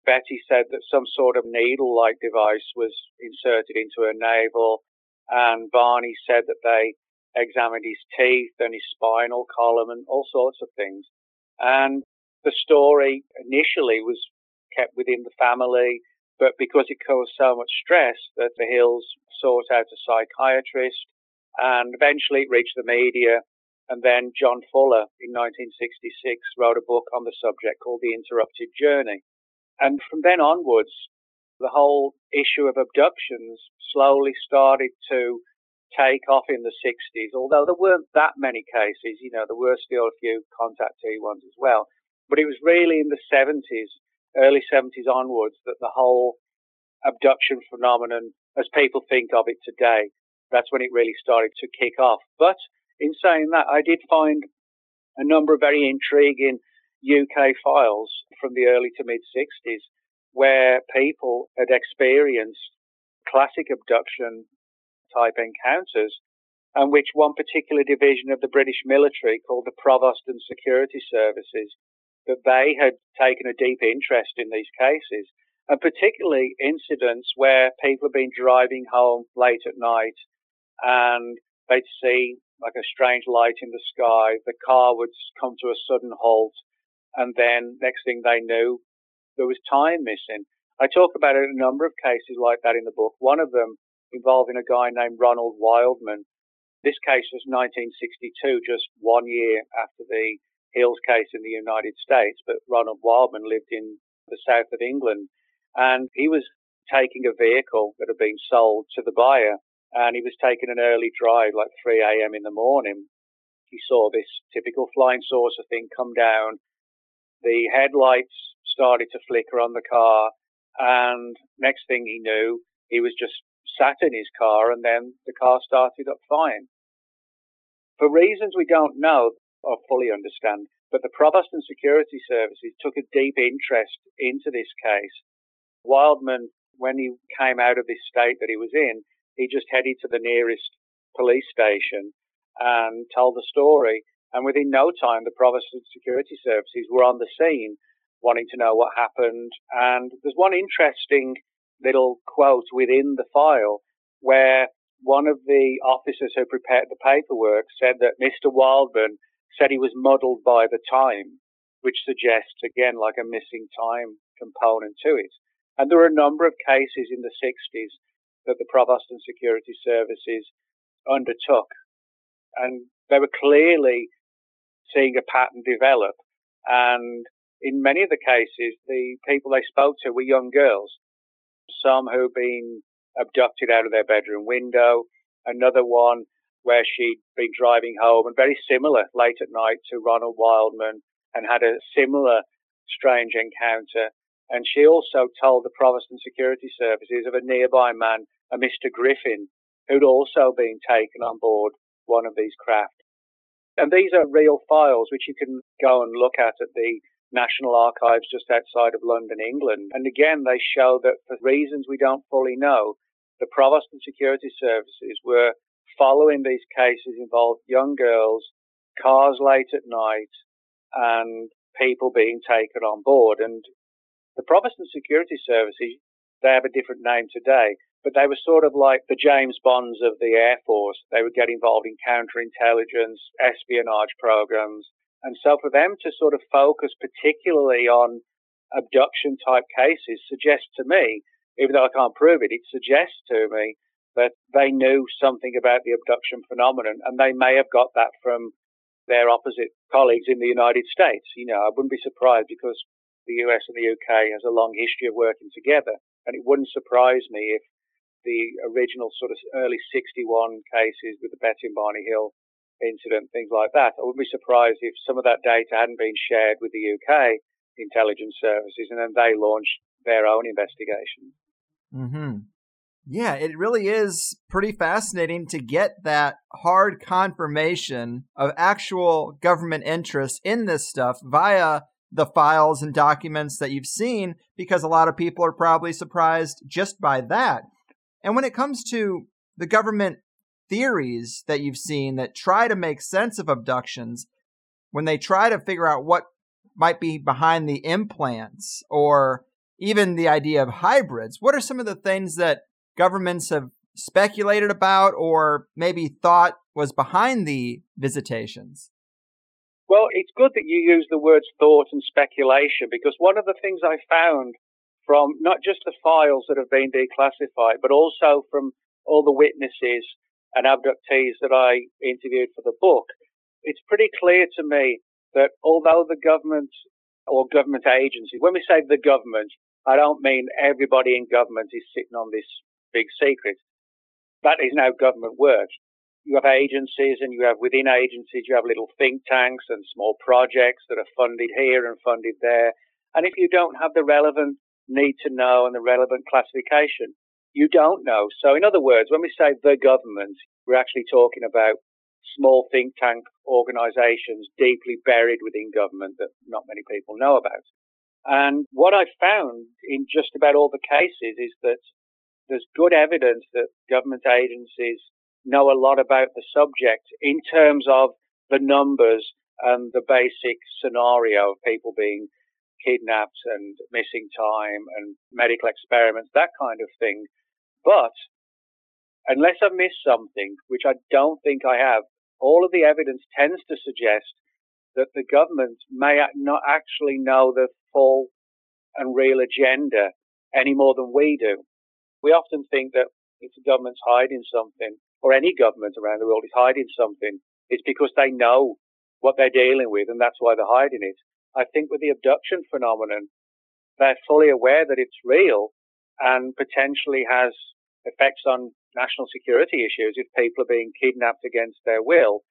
Betty said that some sort of needle like device was inserted into her navel, and Barney said that they examined his teeth and his spinal column and all sorts of things. And the story initially was kept within the family. But because it caused so much stress that the Hills sought out a psychiatrist and eventually it reached the media. And then John Fuller in 1966 wrote a book on the subject called The Interrupted Journey. And from then onwards, the whole issue of abductions slowly started to take off in the 60s, although there weren't that many cases, you know, there were still a few contactee ones as well. But it was really in the 70s early 70s onwards that the whole abduction phenomenon, as people think of it today, that's when it really started to kick off. But in saying that, I did find a number of very intriguing UK files from the early to mid 60s where people had experienced classic abduction type encounters and which one particular division of the British military called the Provost and Security Services that they had taken a deep interest in these cases, and particularly incidents where people have been driving home late at night and they'd see like a strange light in the sky. The car would come to a sudden halt, and then next thing they knew, there was time missing. I talk about a number of cases like that in the book. One of them involving a guy named Ronald Wildman. This case was 1962, just one year after the Hills case in the United States, but Ronald Wildman lived in the south of England, and he was taking a vehicle that had been sold to the buyer and he was taking an early drive, like 3 a.m. in the morning. He saw this typical flying saucer thing come down. The headlights started to flicker on the car, and next thing he knew, he was just sat in his car, and then the car started up fine. For reasons we don't know or fully understand, but the Provost and Security Services took a deep interest into this case. Wildman, when he came out of this state that he was in, he just headed to the nearest police station and told the story. And within no time, the Provost and Security Services were on the scene wanting to know what happened. And there's one interesting little quote within the file where one of the officers who prepared the paperwork said that Mr. Wildman said he was muddled by the time, which suggests, again, like a missing time component to it. And there are a number of cases in the 60s that the Provost and Security Services undertook. And they were clearly seeing a pattern develop. And in many of the cases, the people they spoke to were young girls, some who'd been abducted out of their bedroom window, another one where she'd been driving home and very similar late at night to Ronald Wildman and had a similar strange encounter. And she also told the Provost and Security Services of a nearby man a Mr. Griffin, who'd also been taken on board one of these craft. And these are real files which you can go and look at at the National Archives just outside of London, England. And again, they show that for reasons we don't fully know, the Provost and security services were following these cases involved young girls, cars late at night, and people being taken on board. And the Provost and security services, they have a different name today, but they were sort of like the James Bonds of the Air Force. They would get involved in counterintelligence, espionage programs. And so for them to sort of focus particularly on abduction type cases suggests to me, even though I can't prove it, it suggests to me that they knew something about the abduction phenomenon and they may have got that from their opposite colleagues in the United States. You know, I wouldn't be surprised because the US and the UK has a long history of working together. And it wouldn't surprise me if the original sort of early 61 cases with the Betty and Barney Hill incident, things like that. I wouldn't be surprised if some of that data hadn't been shared with the UK intelligence services and then they launched their own investigation. Mm-hmm. Yeah, it really is pretty fascinating to get that hard confirmation of actual government interest in this stuff via the files and documents that you've seen, because a lot of people are probably surprised just by that. And when it comes to the government theories that you've seen that try to make sense of abductions, when they try to figure out what might be behind the implants or even the idea of hybrids, what are some of the things that governments have speculated about or maybe thought was behind the visitations? Well, it's good that you use the words thought and speculation because one of the things I found from not just the files that have been declassified, but also from all the witnesses and abductees that I interviewed for the book, it's pretty clear to me that although the government or government agencies, when we say the government, I don't mean everybody in government is sitting on this big secret. That is now government work. You have agencies and you have within agencies, you have little think tanks and small projects that are funded here and funded there. And if you don't have the relevant need to know and the relevant classification. You don't know. So, in other words, when we say the government, we're actually talking about small think tank organizations deeply buried within government that not many people know about. And what I found in just about all the cases is that there's good evidence that government agencies know a lot about the subject in terms of the numbers and the basic scenario of people being kidnapped and missing time and medical experiments, that kind of thing. But unless I've missed something, which I don't think I have, all of the evidence tends to suggest that the government may not actually know the full and real agenda any more than we do. We often think that if the government's hiding something, or any government around the world is hiding something, it's because they know what they're dealing with and that's why they're hiding it. I think with the abduction phenomenon, they're fully aware that it's real and potentially has effects on national security issues if people are being kidnapped against their will.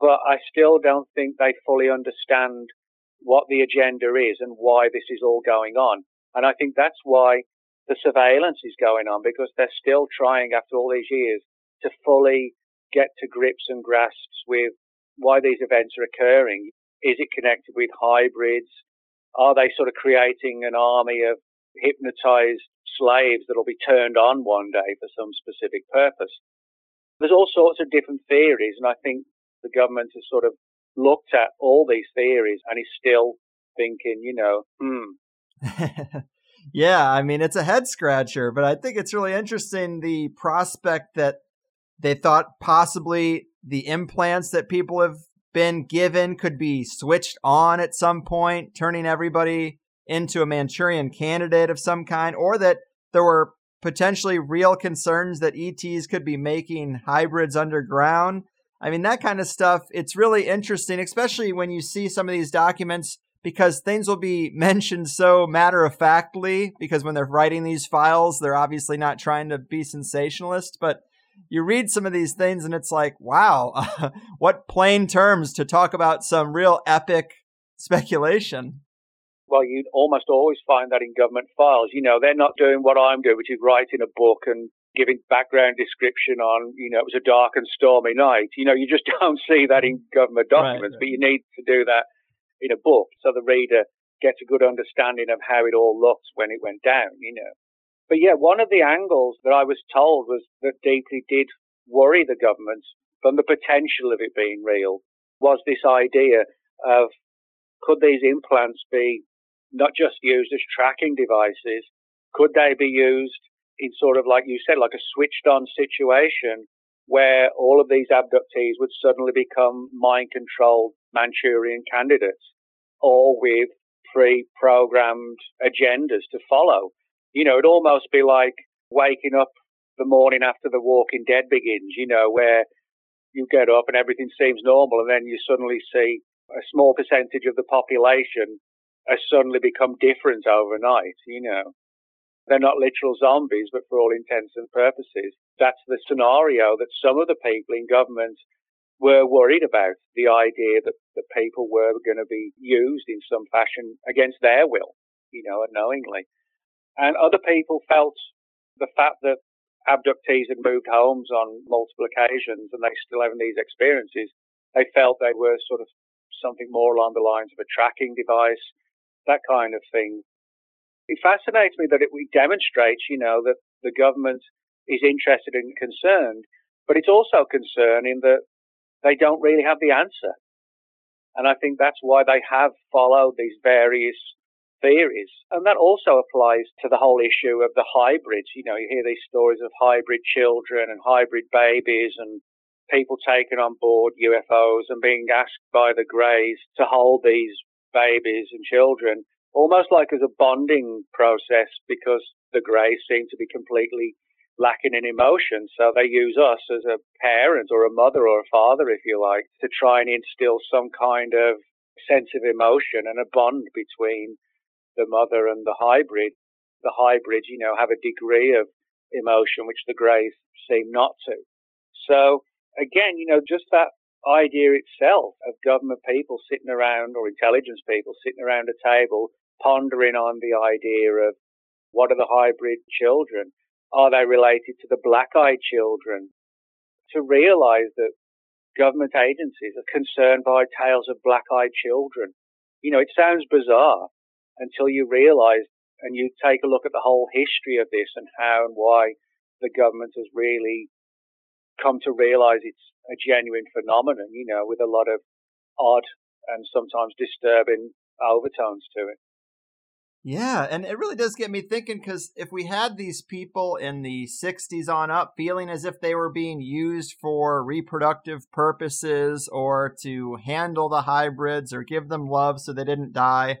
But I still don't think they fully understand what the agenda is and why this is all going on. And I think that's why the surveillance is going on because they're still trying after all these years to fully get to grips and grasps with why these events are occurring. Is it connected with hybrids? Are they sort of creating an army of hypnotized slaves that'll be turned on one day for some specific purpose? There's all sorts of different theories, and I think the government has sort of looked at all these theories and is still thinking, you know, hmm. yeah, I mean, it's a head scratcher, but I think it's really interesting the prospect that they thought possibly the implants that people have been given could be switched on at some point, turning everybody into a Manchurian candidate of some kind, or that there were potentially real concerns that ETs could be making hybrids underground. I mean, that kind of stuff, it's really interesting, especially when you see some of these documents because things will be mentioned so matter of factly because when they're writing these files, they're obviously not trying to be sensationalist, but you read some of these things and it's like, wow, what plain terms to talk about some real epic speculation. Well, you'd almost always find that in government files. You know, they're not doing what I'm doing, which is writing a book and giving background description on, you know, it was a dark and stormy night. You know, you just don't see that in government documents, right, right. but you need to do that in a book so the reader gets a good understanding of how it all looked when it went down, you know. But yeah, one of the angles that I was told was that deeply did worry the government from the potential of it being real was this idea of could these implants be not just used as tracking devices? Could they be used in sort of like you said, like a switched on situation where all of these abductees would suddenly become mind controlled Manchurian candidates, all with pre programmed agendas to follow? You know, it'd almost be like waking up the morning after The Walking Dead begins, you know, where you get up and everything seems normal and then you suddenly see a small percentage of the population has suddenly become different overnight, you know. They're not literal zombies, but for all intents and purposes, that's the scenario that some of the people in government were worried about the idea that the people were going to be used in some fashion against their will, you know, unknowingly. And other people felt the fact that abductees had moved homes on multiple occasions and they still having these experiences, they felt they were sort of something more along the lines of a tracking device, that kind of thing. It fascinates me that it demonstrates, you know, that the government is interested and concerned, but it's also concerning that they don't really have the answer. And I think that's why they have followed these various theories. And that also applies to the whole issue of the hybrids. You know, you hear these stories of hybrid children and hybrid babies and people taken on board UFOs and being asked by the Greys to hold these babies and children almost like as a bonding process because the Greys seem to be completely lacking in emotion. So they use us as a parent or a mother or a father, if you like, to try and instill some kind of sense of emotion and a bond between the mother and the hybrid. The hybrid, you know, have a degree of emotion which the greys seem not to. So again, you know, just that idea itself of government people sitting around or intelligence people sitting around a table pondering on the idea of what are the hybrid children? Are they related to the black-eyed children? To realize that government agencies are concerned by tales of black-eyed children. You know, it sounds bizarre, until you realize and you take a look at the whole history of this and how and why the government has really come to realize it's a genuine phenomenon, you know, with a lot of odd and sometimes disturbing overtones to it. Yeah, and it really does get me thinking because if we had these people in the 60s on up feeling as if they were being used for reproductive purposes or to handle the hybrids or give them love so they didn't die,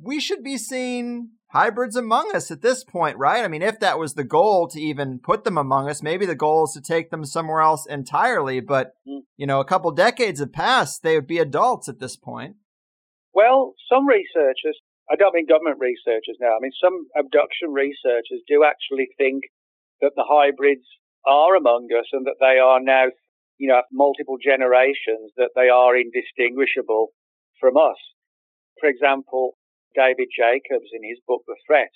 we should be seeing hybrids among us at this point, right? I mean, if that was the goal to even put them among us, maybe the goal is to take them somewhere else entirely. But, mm. you know, a couple decades have passed, they would be adults at this point. Well, some researchers I don't mean government researchers now. I mean, some abduction researchers do actually think that the hybrids are among us and that they are now, you know, multiple generations, that they are indistinguishable from us. For example, David Jacobs in his book, The Threat,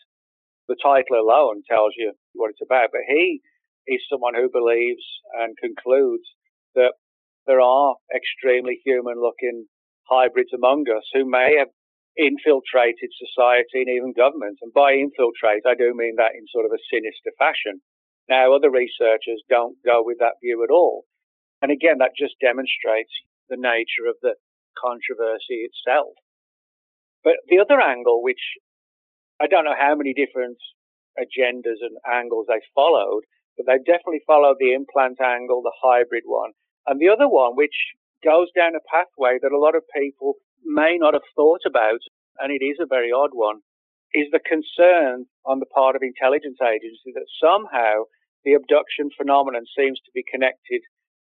the title alone tells you what it's about, but he is someone who believes and concludes that there are extremely human looking hybrids among us who may have infiltrated society and even government. And by infiltrate, I do mean that in sort of a sinister fashion. Now, other researchers don't go with that view at all. And again, that just demonstrates the nature of the controversy itself. But the other angle, which I don't know how many different agendas and angles they followed, but they definitely followed the implant angle, the hybrid one. And the other one, which goes down a pathway that a lot of people may not have thought about, and it is a very odd one, is the concern on the part of intelligence agencies that somehow the abduction phenomenon seems to be connected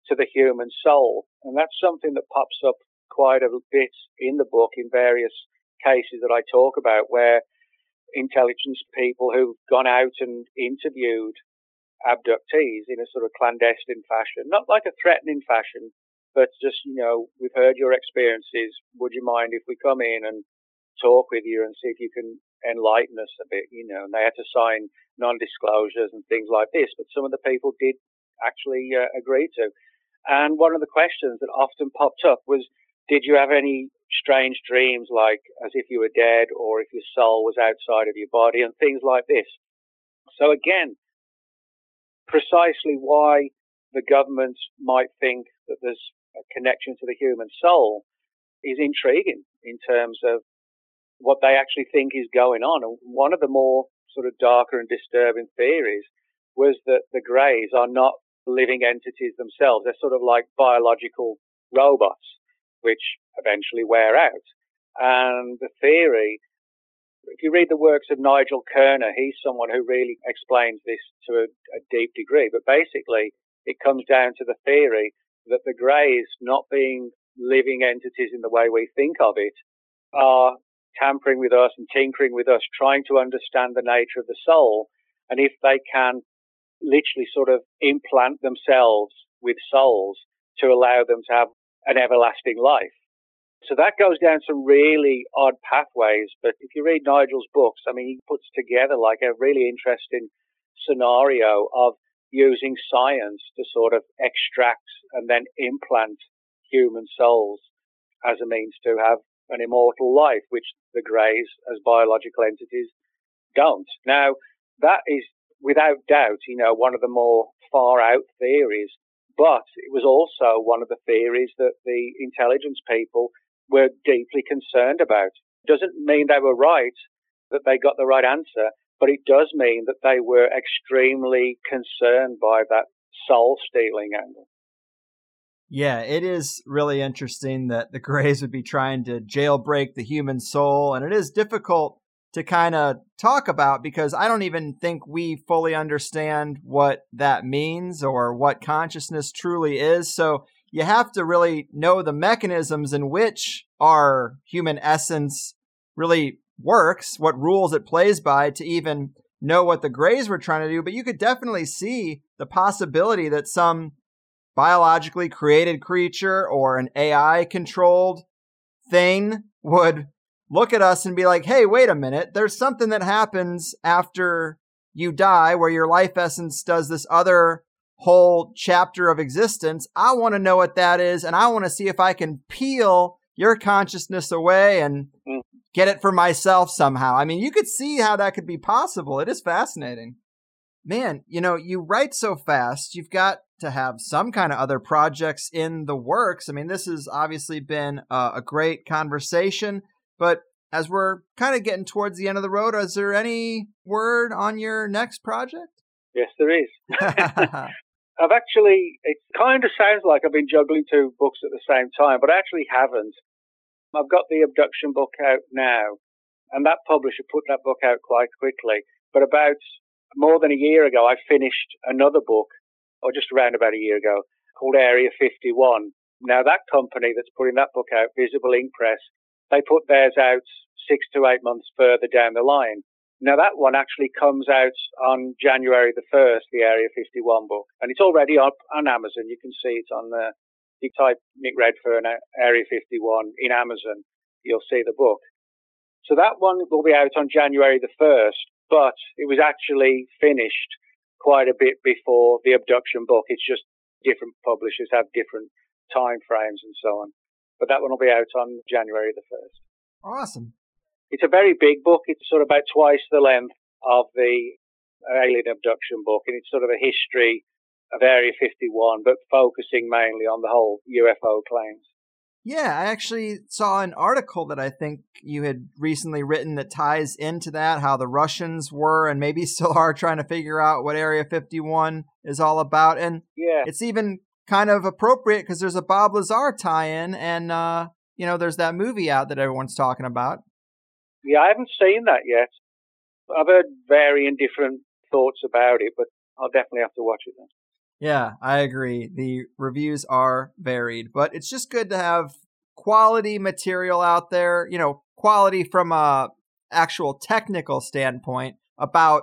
to the human soul. And that's something that pops up quite a bit in the book in various cases that I talk about where intelligence people who've gone out and interviewed abductees in a sort of clandestine fashion, not like a threatening fashion, but just, you know, we've heard your experiences. Would you mind if we come in and talk with you and see if you can enlighten us a bit, you know? And they had to sign non-disclosures and things like this, but some of the people did actually uh, agree to. And one of the questions that often popped up was, did you have any strange dreams like as if you were dead or if your soul was outside of your body and things like this? So again, precisely why the government might think that there's a connection to the human soul is intriguing in terms of what they actually think is going on. And one of the more sort of darker and disturbing theories was that the greys are not living entities themselves. They're sort of like biological robots, which eventually wear out. And the theory, if you read the works of Nigel Kerner, he's someone who really explains this to a, a deep degree. But basically, it comes down to the theory that the greys, not being living entities in the way we think of it, are tampering with us and tinkering with us, trying to understand the nature of the soul. And if they can literally sort of implant themselves with souls to allow them to have an everlasting life. So that goes down some really odd pathways. But if you read Nigel's books, I mean, he puts together like a really interesting scenario of using science to sort of extract and then implant human souls as a means to have an immortal life, which the Greys, as biological entities, don't. Now, that is without doubt, you know, one of the more far out theories, but it was also one of the theories that the intelligence people were deeply concerned about. Doesn't mean they were right, that they got the right answer, but it does mean that they were extremely concerned by that soul stealing angle. Yeah, it is really interesting that the Greys would be trying to jailbreak the human soul, and it is difficult to kind of talk about because I don't even think we fully understand what that means or what consciousness truly is. So you have to really know the mechanisms in which our human essence really works, what rules it plays by to even know what the Greys were trying to do. But you could definitely see the possibility that some biologically created creature or an AI controlled thing would look at us and be like, hey, wait a minute, there's something that happens after you die where your life essence does this other whole chapter of existence. I want to know what that is, and I want to see if I can peel your consciousness away and mm get it for myself somehow. I mean, you could see how that could be possible. It is fascinating. Man, you know, you write so fast, you've got to have some kind of other projects in the works. I mean, this has obviously been a great conversation, but as we're kind of getting towards the end of the road, is there any word on your next project? Yes, there is. I've actually, it kind of sounds like I've been juggling two books at the same time, but I actually haven't. I've got the abduction book out now, and that publisher put that book out quite quickly. But about more than a year ago, I finished another book, or just around about a year ago, called Area 51. Now, that company that's putting that book out, Visible Ink Press, they put theirs out six to eight months further down the line. Now, that one actually comes out on January the 1st, the Area 51 book, and it's already up on Amazon. You can see it on the, you type Nick Redfern uh, Area 51 in Amazon, you'll see the book. So that one will be out on January the 1st, but it was actually finished quite a bit before the abduction book. It's just different publishers have different time frames and so on. But that one will be out on January the 1st. Awesome. It's a very big book. It's sort of about twice the length of the alien abduction book, and it's sort of a history of Area 51, but focusing mainly on the whole UFO claims. Yeah, I actually saw an article that I think you had recently written that ties into that, how the Russians were and maybe still are trying to figure out what Area 51 is all about. And yeah. it's even kind of appropriate because there's a Bob Lazar tie-in, and uh, you know, there's that movie out that everyone's talking about. Yeah, I haven't seen that yet. I've heard varying different thoughts about it, but I'll definitely have to watch it then. Yeah, I agree. The reviews are varied, but it's just good to have quality material out there, you know, quality from a actual technical standpoint about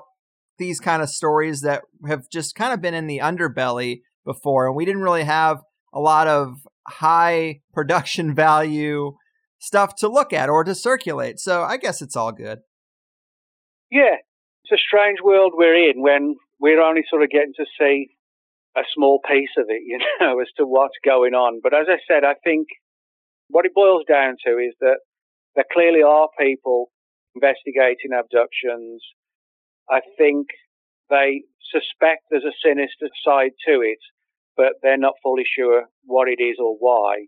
these kind of stories that have just kind of been in the underbelly before and we didn't really have a lot of high production value stuff to look at or to circulate. So I guess it's all good. Yeah, it's a strange world we're in when we're only sort of getting to see a small piece of it, you know, as to what's going on. But as I said, I think what it boils down to is that there clearly are people investigating abductions. I think they suspect there's a sinister side to it, but they're not fully sure what it is or why.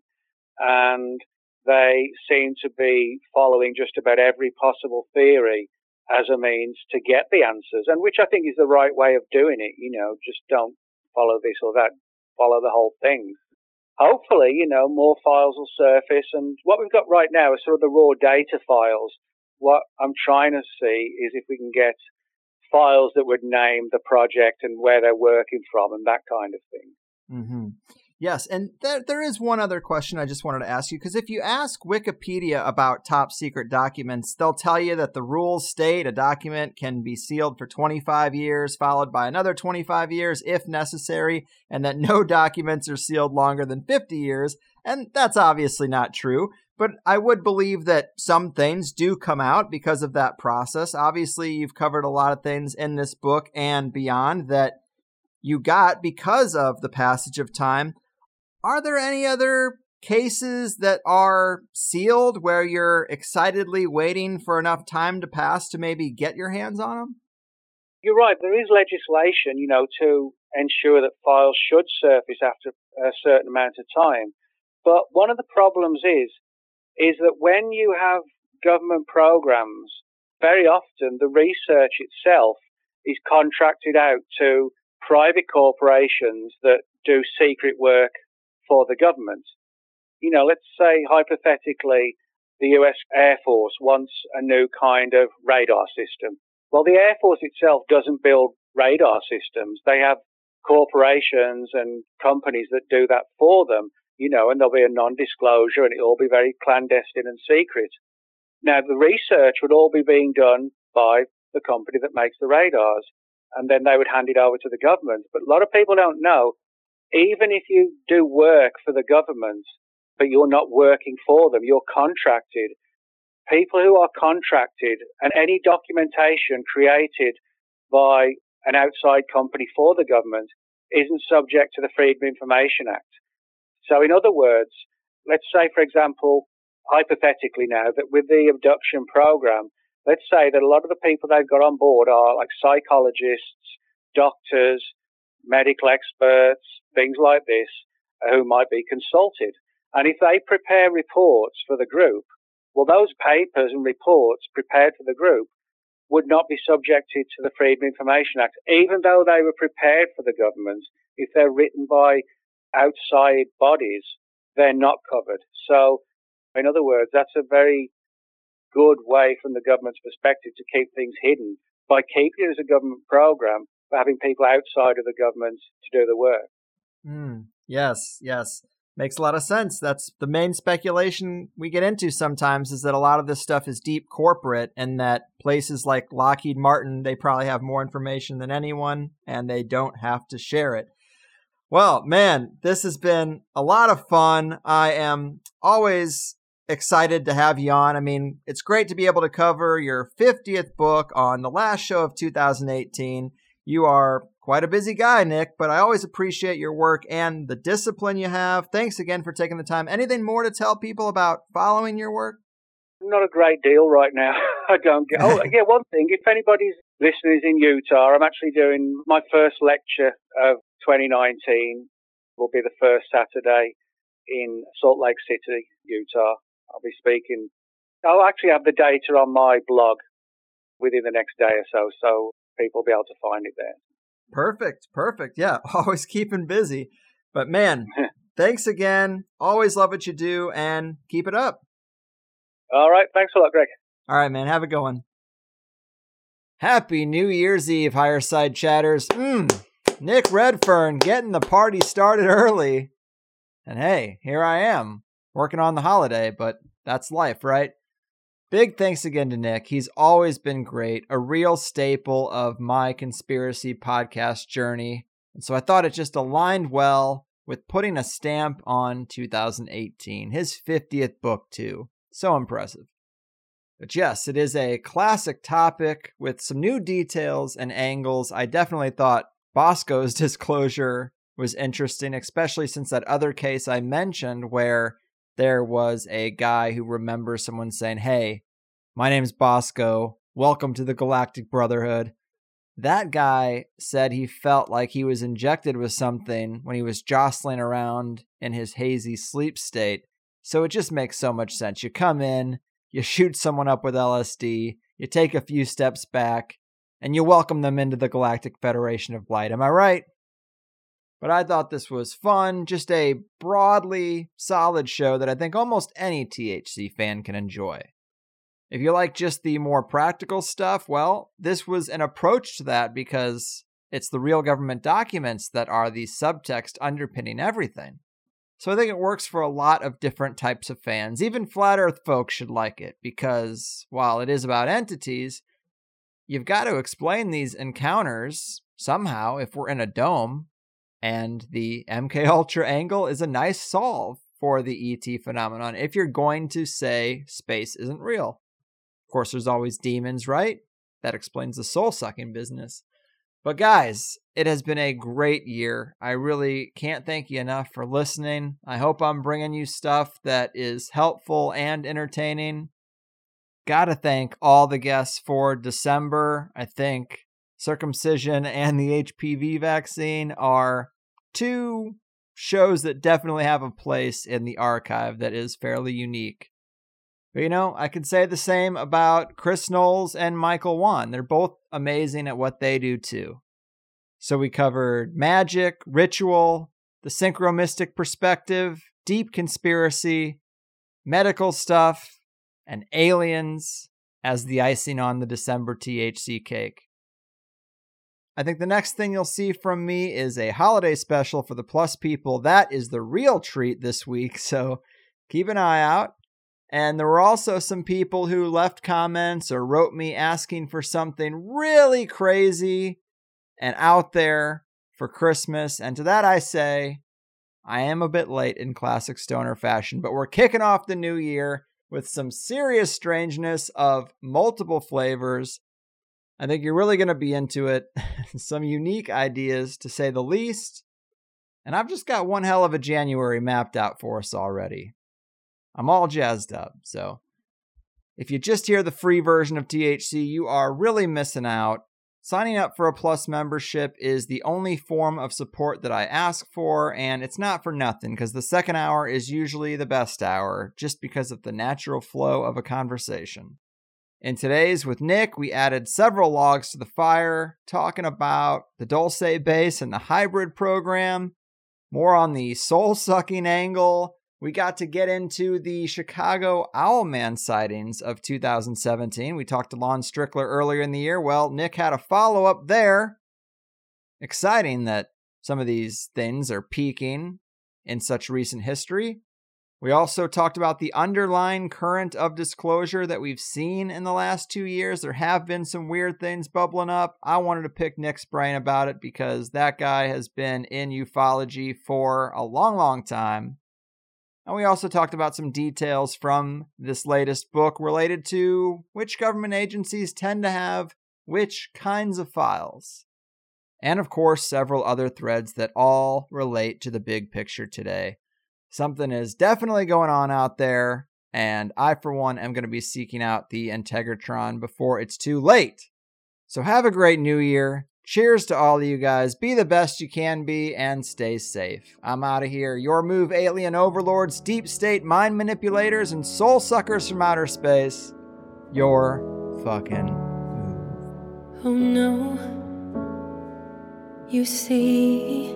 And they seem to be following just about every possible theory as a means to get the answers, and which I think is the right way of doing it. You know, just don't follow this or that, follow the whole thing. Hopefully, you know, more files will surface, and what we've got right now is sort of the raw data files. What I'm trying to see is if we can get files that would name the project and where they're working from and that kind of thing. Mm-hmm. Yes, and there, there is one other question I just wanted to ask you because if you ask Wikipedia about top secret documents, they'll tell you that the rules state a document can be sealed for 25 years, followed by another 25 years if necessary, and that no documents are sealed longer than 50 years. And that's obviously not true, but I would believe that some things do come out because of that process. Obviously, you've covered a lot of things in this book and beyond that you got because of the passage of time. Are there any other cases that are sealed where you're excitedly waiting for enough time to pass to maybe get your hands on them? You're right. There is legislation, you know, to ensure that files should surface after a certain amount of time. But one of the problems is, is that when you have government programs, very often the research itself is contracted out to private corporations that do secret work for the government. You know, let's say hypothetically the US Air Force wants a new kind of radar system. Well, the Air Force itself doesn't build radar systems. They have corporations and companies that do that for them, you know, and there'll be a non-disclosure and it'll all be very clandestine and secret. Now, the research would all be being done by the company that makes the radars, and then they would hand it over to the government. But a lot of people don't know even if you do work for the government, but you're not working for them, you're contracted. People who are contracted and any documentation created by an outside company for the government isn't subject to the Freedom of Information Act. So, in other words, let's say, for example, hypothetically now, that with the abduction program, let's say that a lot of the people they've got on board are like psychologists, doctors, medical experts, things like this, who might be consulted. And if they prepare reports for the group, Well, those papers and reports prepared for the group would not be subjected to the Freedom of Information Act, even though they were prepared for the government. If they're written by outside bodies, they're not covered. So, in other words, that's a very good way from the government's perspective to keep things hidden by keeping it as a government program, but having people outside of the government to do the work. Mm, yes, yes. Makes a lot of sense. That's the main speculation we get into sometimes is that a lot of this stuff is deep corporate and that places like Lockheed Martin, they probably have more information than anyone and they don't have to share it. Well, man, this has been a lot of fun. I am always excited to have you on. I mean, it's great to be able to cover your 50th book on the last show of 2018. You are quite a busy guy, Nick, but I always appreciate your work and the discipline you have. Thanks again for taking the time. Anything more to tell people about following your work? Not a great deal right now. I don't get. Oh, yeah, one thing. If anybody's listening is in Utah, I'm actually doing my first lecture of 2019. Will be the first Saturday in Salt Lake City, Utah. I'll be speaking. I'll actually have the data on my blog within the next day or so, so people will be able to find it there. Perfect. Perfect. Yeah. Always keeping busy. But man, thanks again. Always love what you do and keep it up. All right. Thanks a lot, Greg. All right, man. Have a good one. Happy New Year's Eve, Higher Side Chatters. Mm, Nick Redfern getting the party started early. And hey, here I am, working on the holiday, but that's life, right? Big thanks again to Nick. He's always been great, a real staple of my conspiracy podcast journey. And so I thought it just aligned well with putting a stamp on 2018, his 50th book, too. So impressive. But yes, it is a classic topic with some new details and angles. I definitely thought Bosko's disclosure was interesting, especially since that other case I mentioned where there was a guy who remembers someone saying, Hey, my name's Bosco. Welcome to the Galactic Brotherhood. That guy said he felt like he was injected with something when he was jostling around in his hazy sleep state. So it just makes so much sense. You come in, you shoot someone up with LSD, you take a few steps back, and you welcome them into the Galactic Federation of Light. Am I right? But I thought this was fun, just a broadly solid show that I think almost any THC fan can enjoy. If you like just the more practical stuff, well, this was an approach to that because it's the real government documents that are the subtext underpinning everything. So I think it works for a lot of different types of fans. Even flat earth folks should like it because while it is about entities, you've got to explain these encounters somehow if we're in a dome and the MK Ultra angle is a nice solve for the ET phenomenon if you're going to say space isn't real. Of course, there's always demons, right? That explains the soul sucking business. But guys, it has been a great year. I really can't thank you enough for listening. I hope I'm bringing you stuff that is helpful and entertaining. Gotta thank all the guests for December. I think circumcision and the HPV vaccine are two shows that definitely have a place in the archive that is fairly unique. But you know, I can say the same about Chris Knowles and Michael Wan. They're both amazing at what they do too. So we covered magic, ritual, the synchromystic perspective, deep conspiracy, medical stuff, and aliens as the icing on the December THC cake. I think the next thing you'll see from me is a holiday special for the Plus people. That is the real treat this week, so keep an eye out. And there were also some people who left comments or wrote me asking for something really crazy and out there for Christmas. And to that I say, I am a bit late in classic stoner fashion, but we're kicking off the new year with some serious strangeness of multiple flavors I think you're really going to be into it. Some unique ideas, to say the least. And I've just got one hell of a January mapped out for us already. I'm all jazzed up. So if you just hear the free version of THC, you are really missing out. Signing up for a Plus membership is the only form of support that I ask for, and it's not for nothing because the second hour is usually the best hour just because of the natural flow of a conversation. In today's with Nick, we added several logs to the fire, talking about the Dulce base and the hybrid program, more on the soul sucking angle. We got to get into the Chicago Owlman sightings of 2017. We talked to Lon Strickler earlier in the year. Well, Nick had a follow up there. Exciting that some of these things are peaking in such recent history. We also talked about the underlying current of disclosure that we've seen in the last two years. There have been some weird things bubbling up. I wanted to pick Nick's brain about it because that guy has been in ufology for a long, long time. And we also talked about some details from this latest book related to which government agencies tend to have which kinds of files. And of course, several other threads that all relate to the big picture today. Something is definitely going on out there, and I, for one, am going to be seeking out the Integratron before it's too late. So have a great new year. Cheers to all of you guys. Be the best you can be and stay safe. I'm out of here. Your move, alien overlords, deep state mind manipulators, and soul suckers from outer space. Your fucking move. Oh no. You see,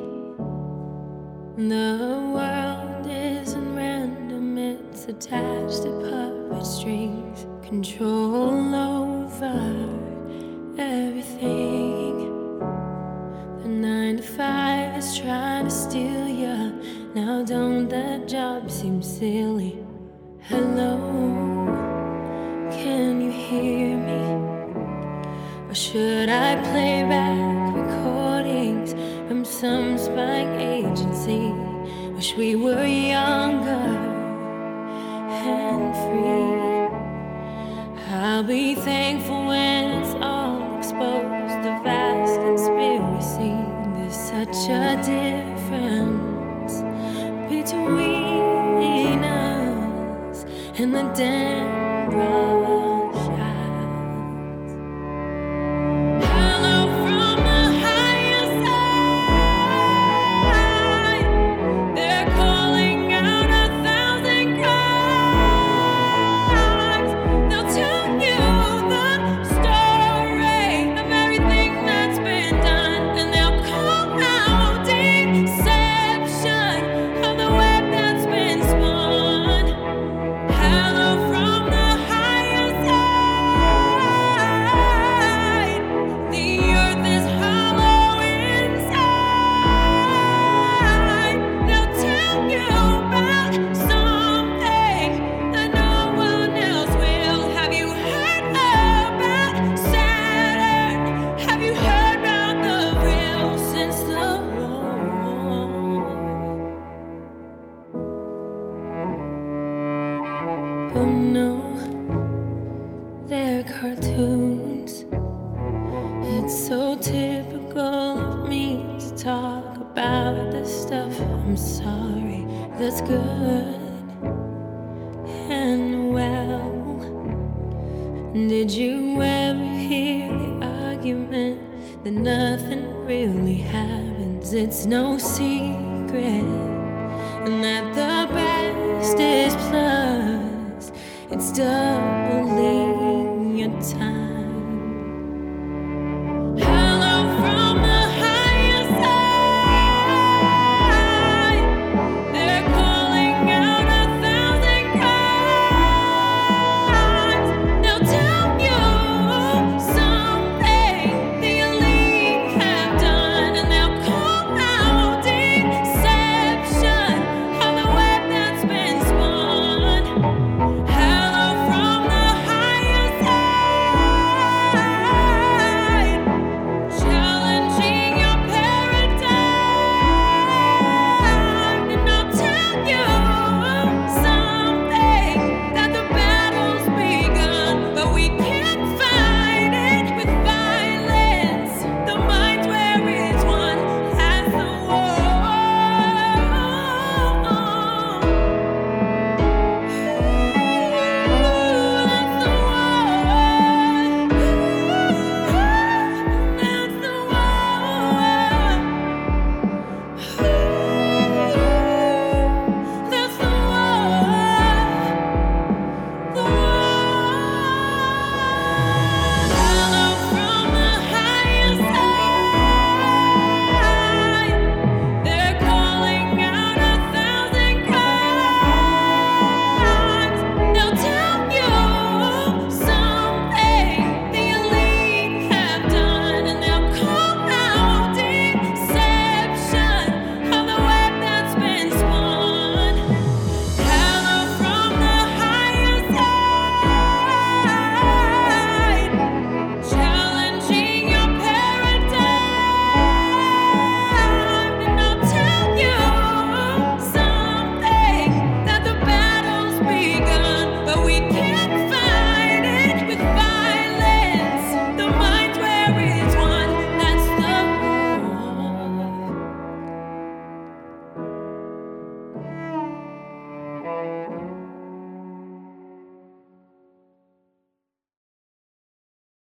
the world isn't random, it's attached to puppet strings. Control over everything. Trying to steal you. Now, don't that job seem silly? Hello, can you hear me? Or should I play back recordings from some spying agency? Wish we were younger and free. I'll be thankful a difference between us and the damn done.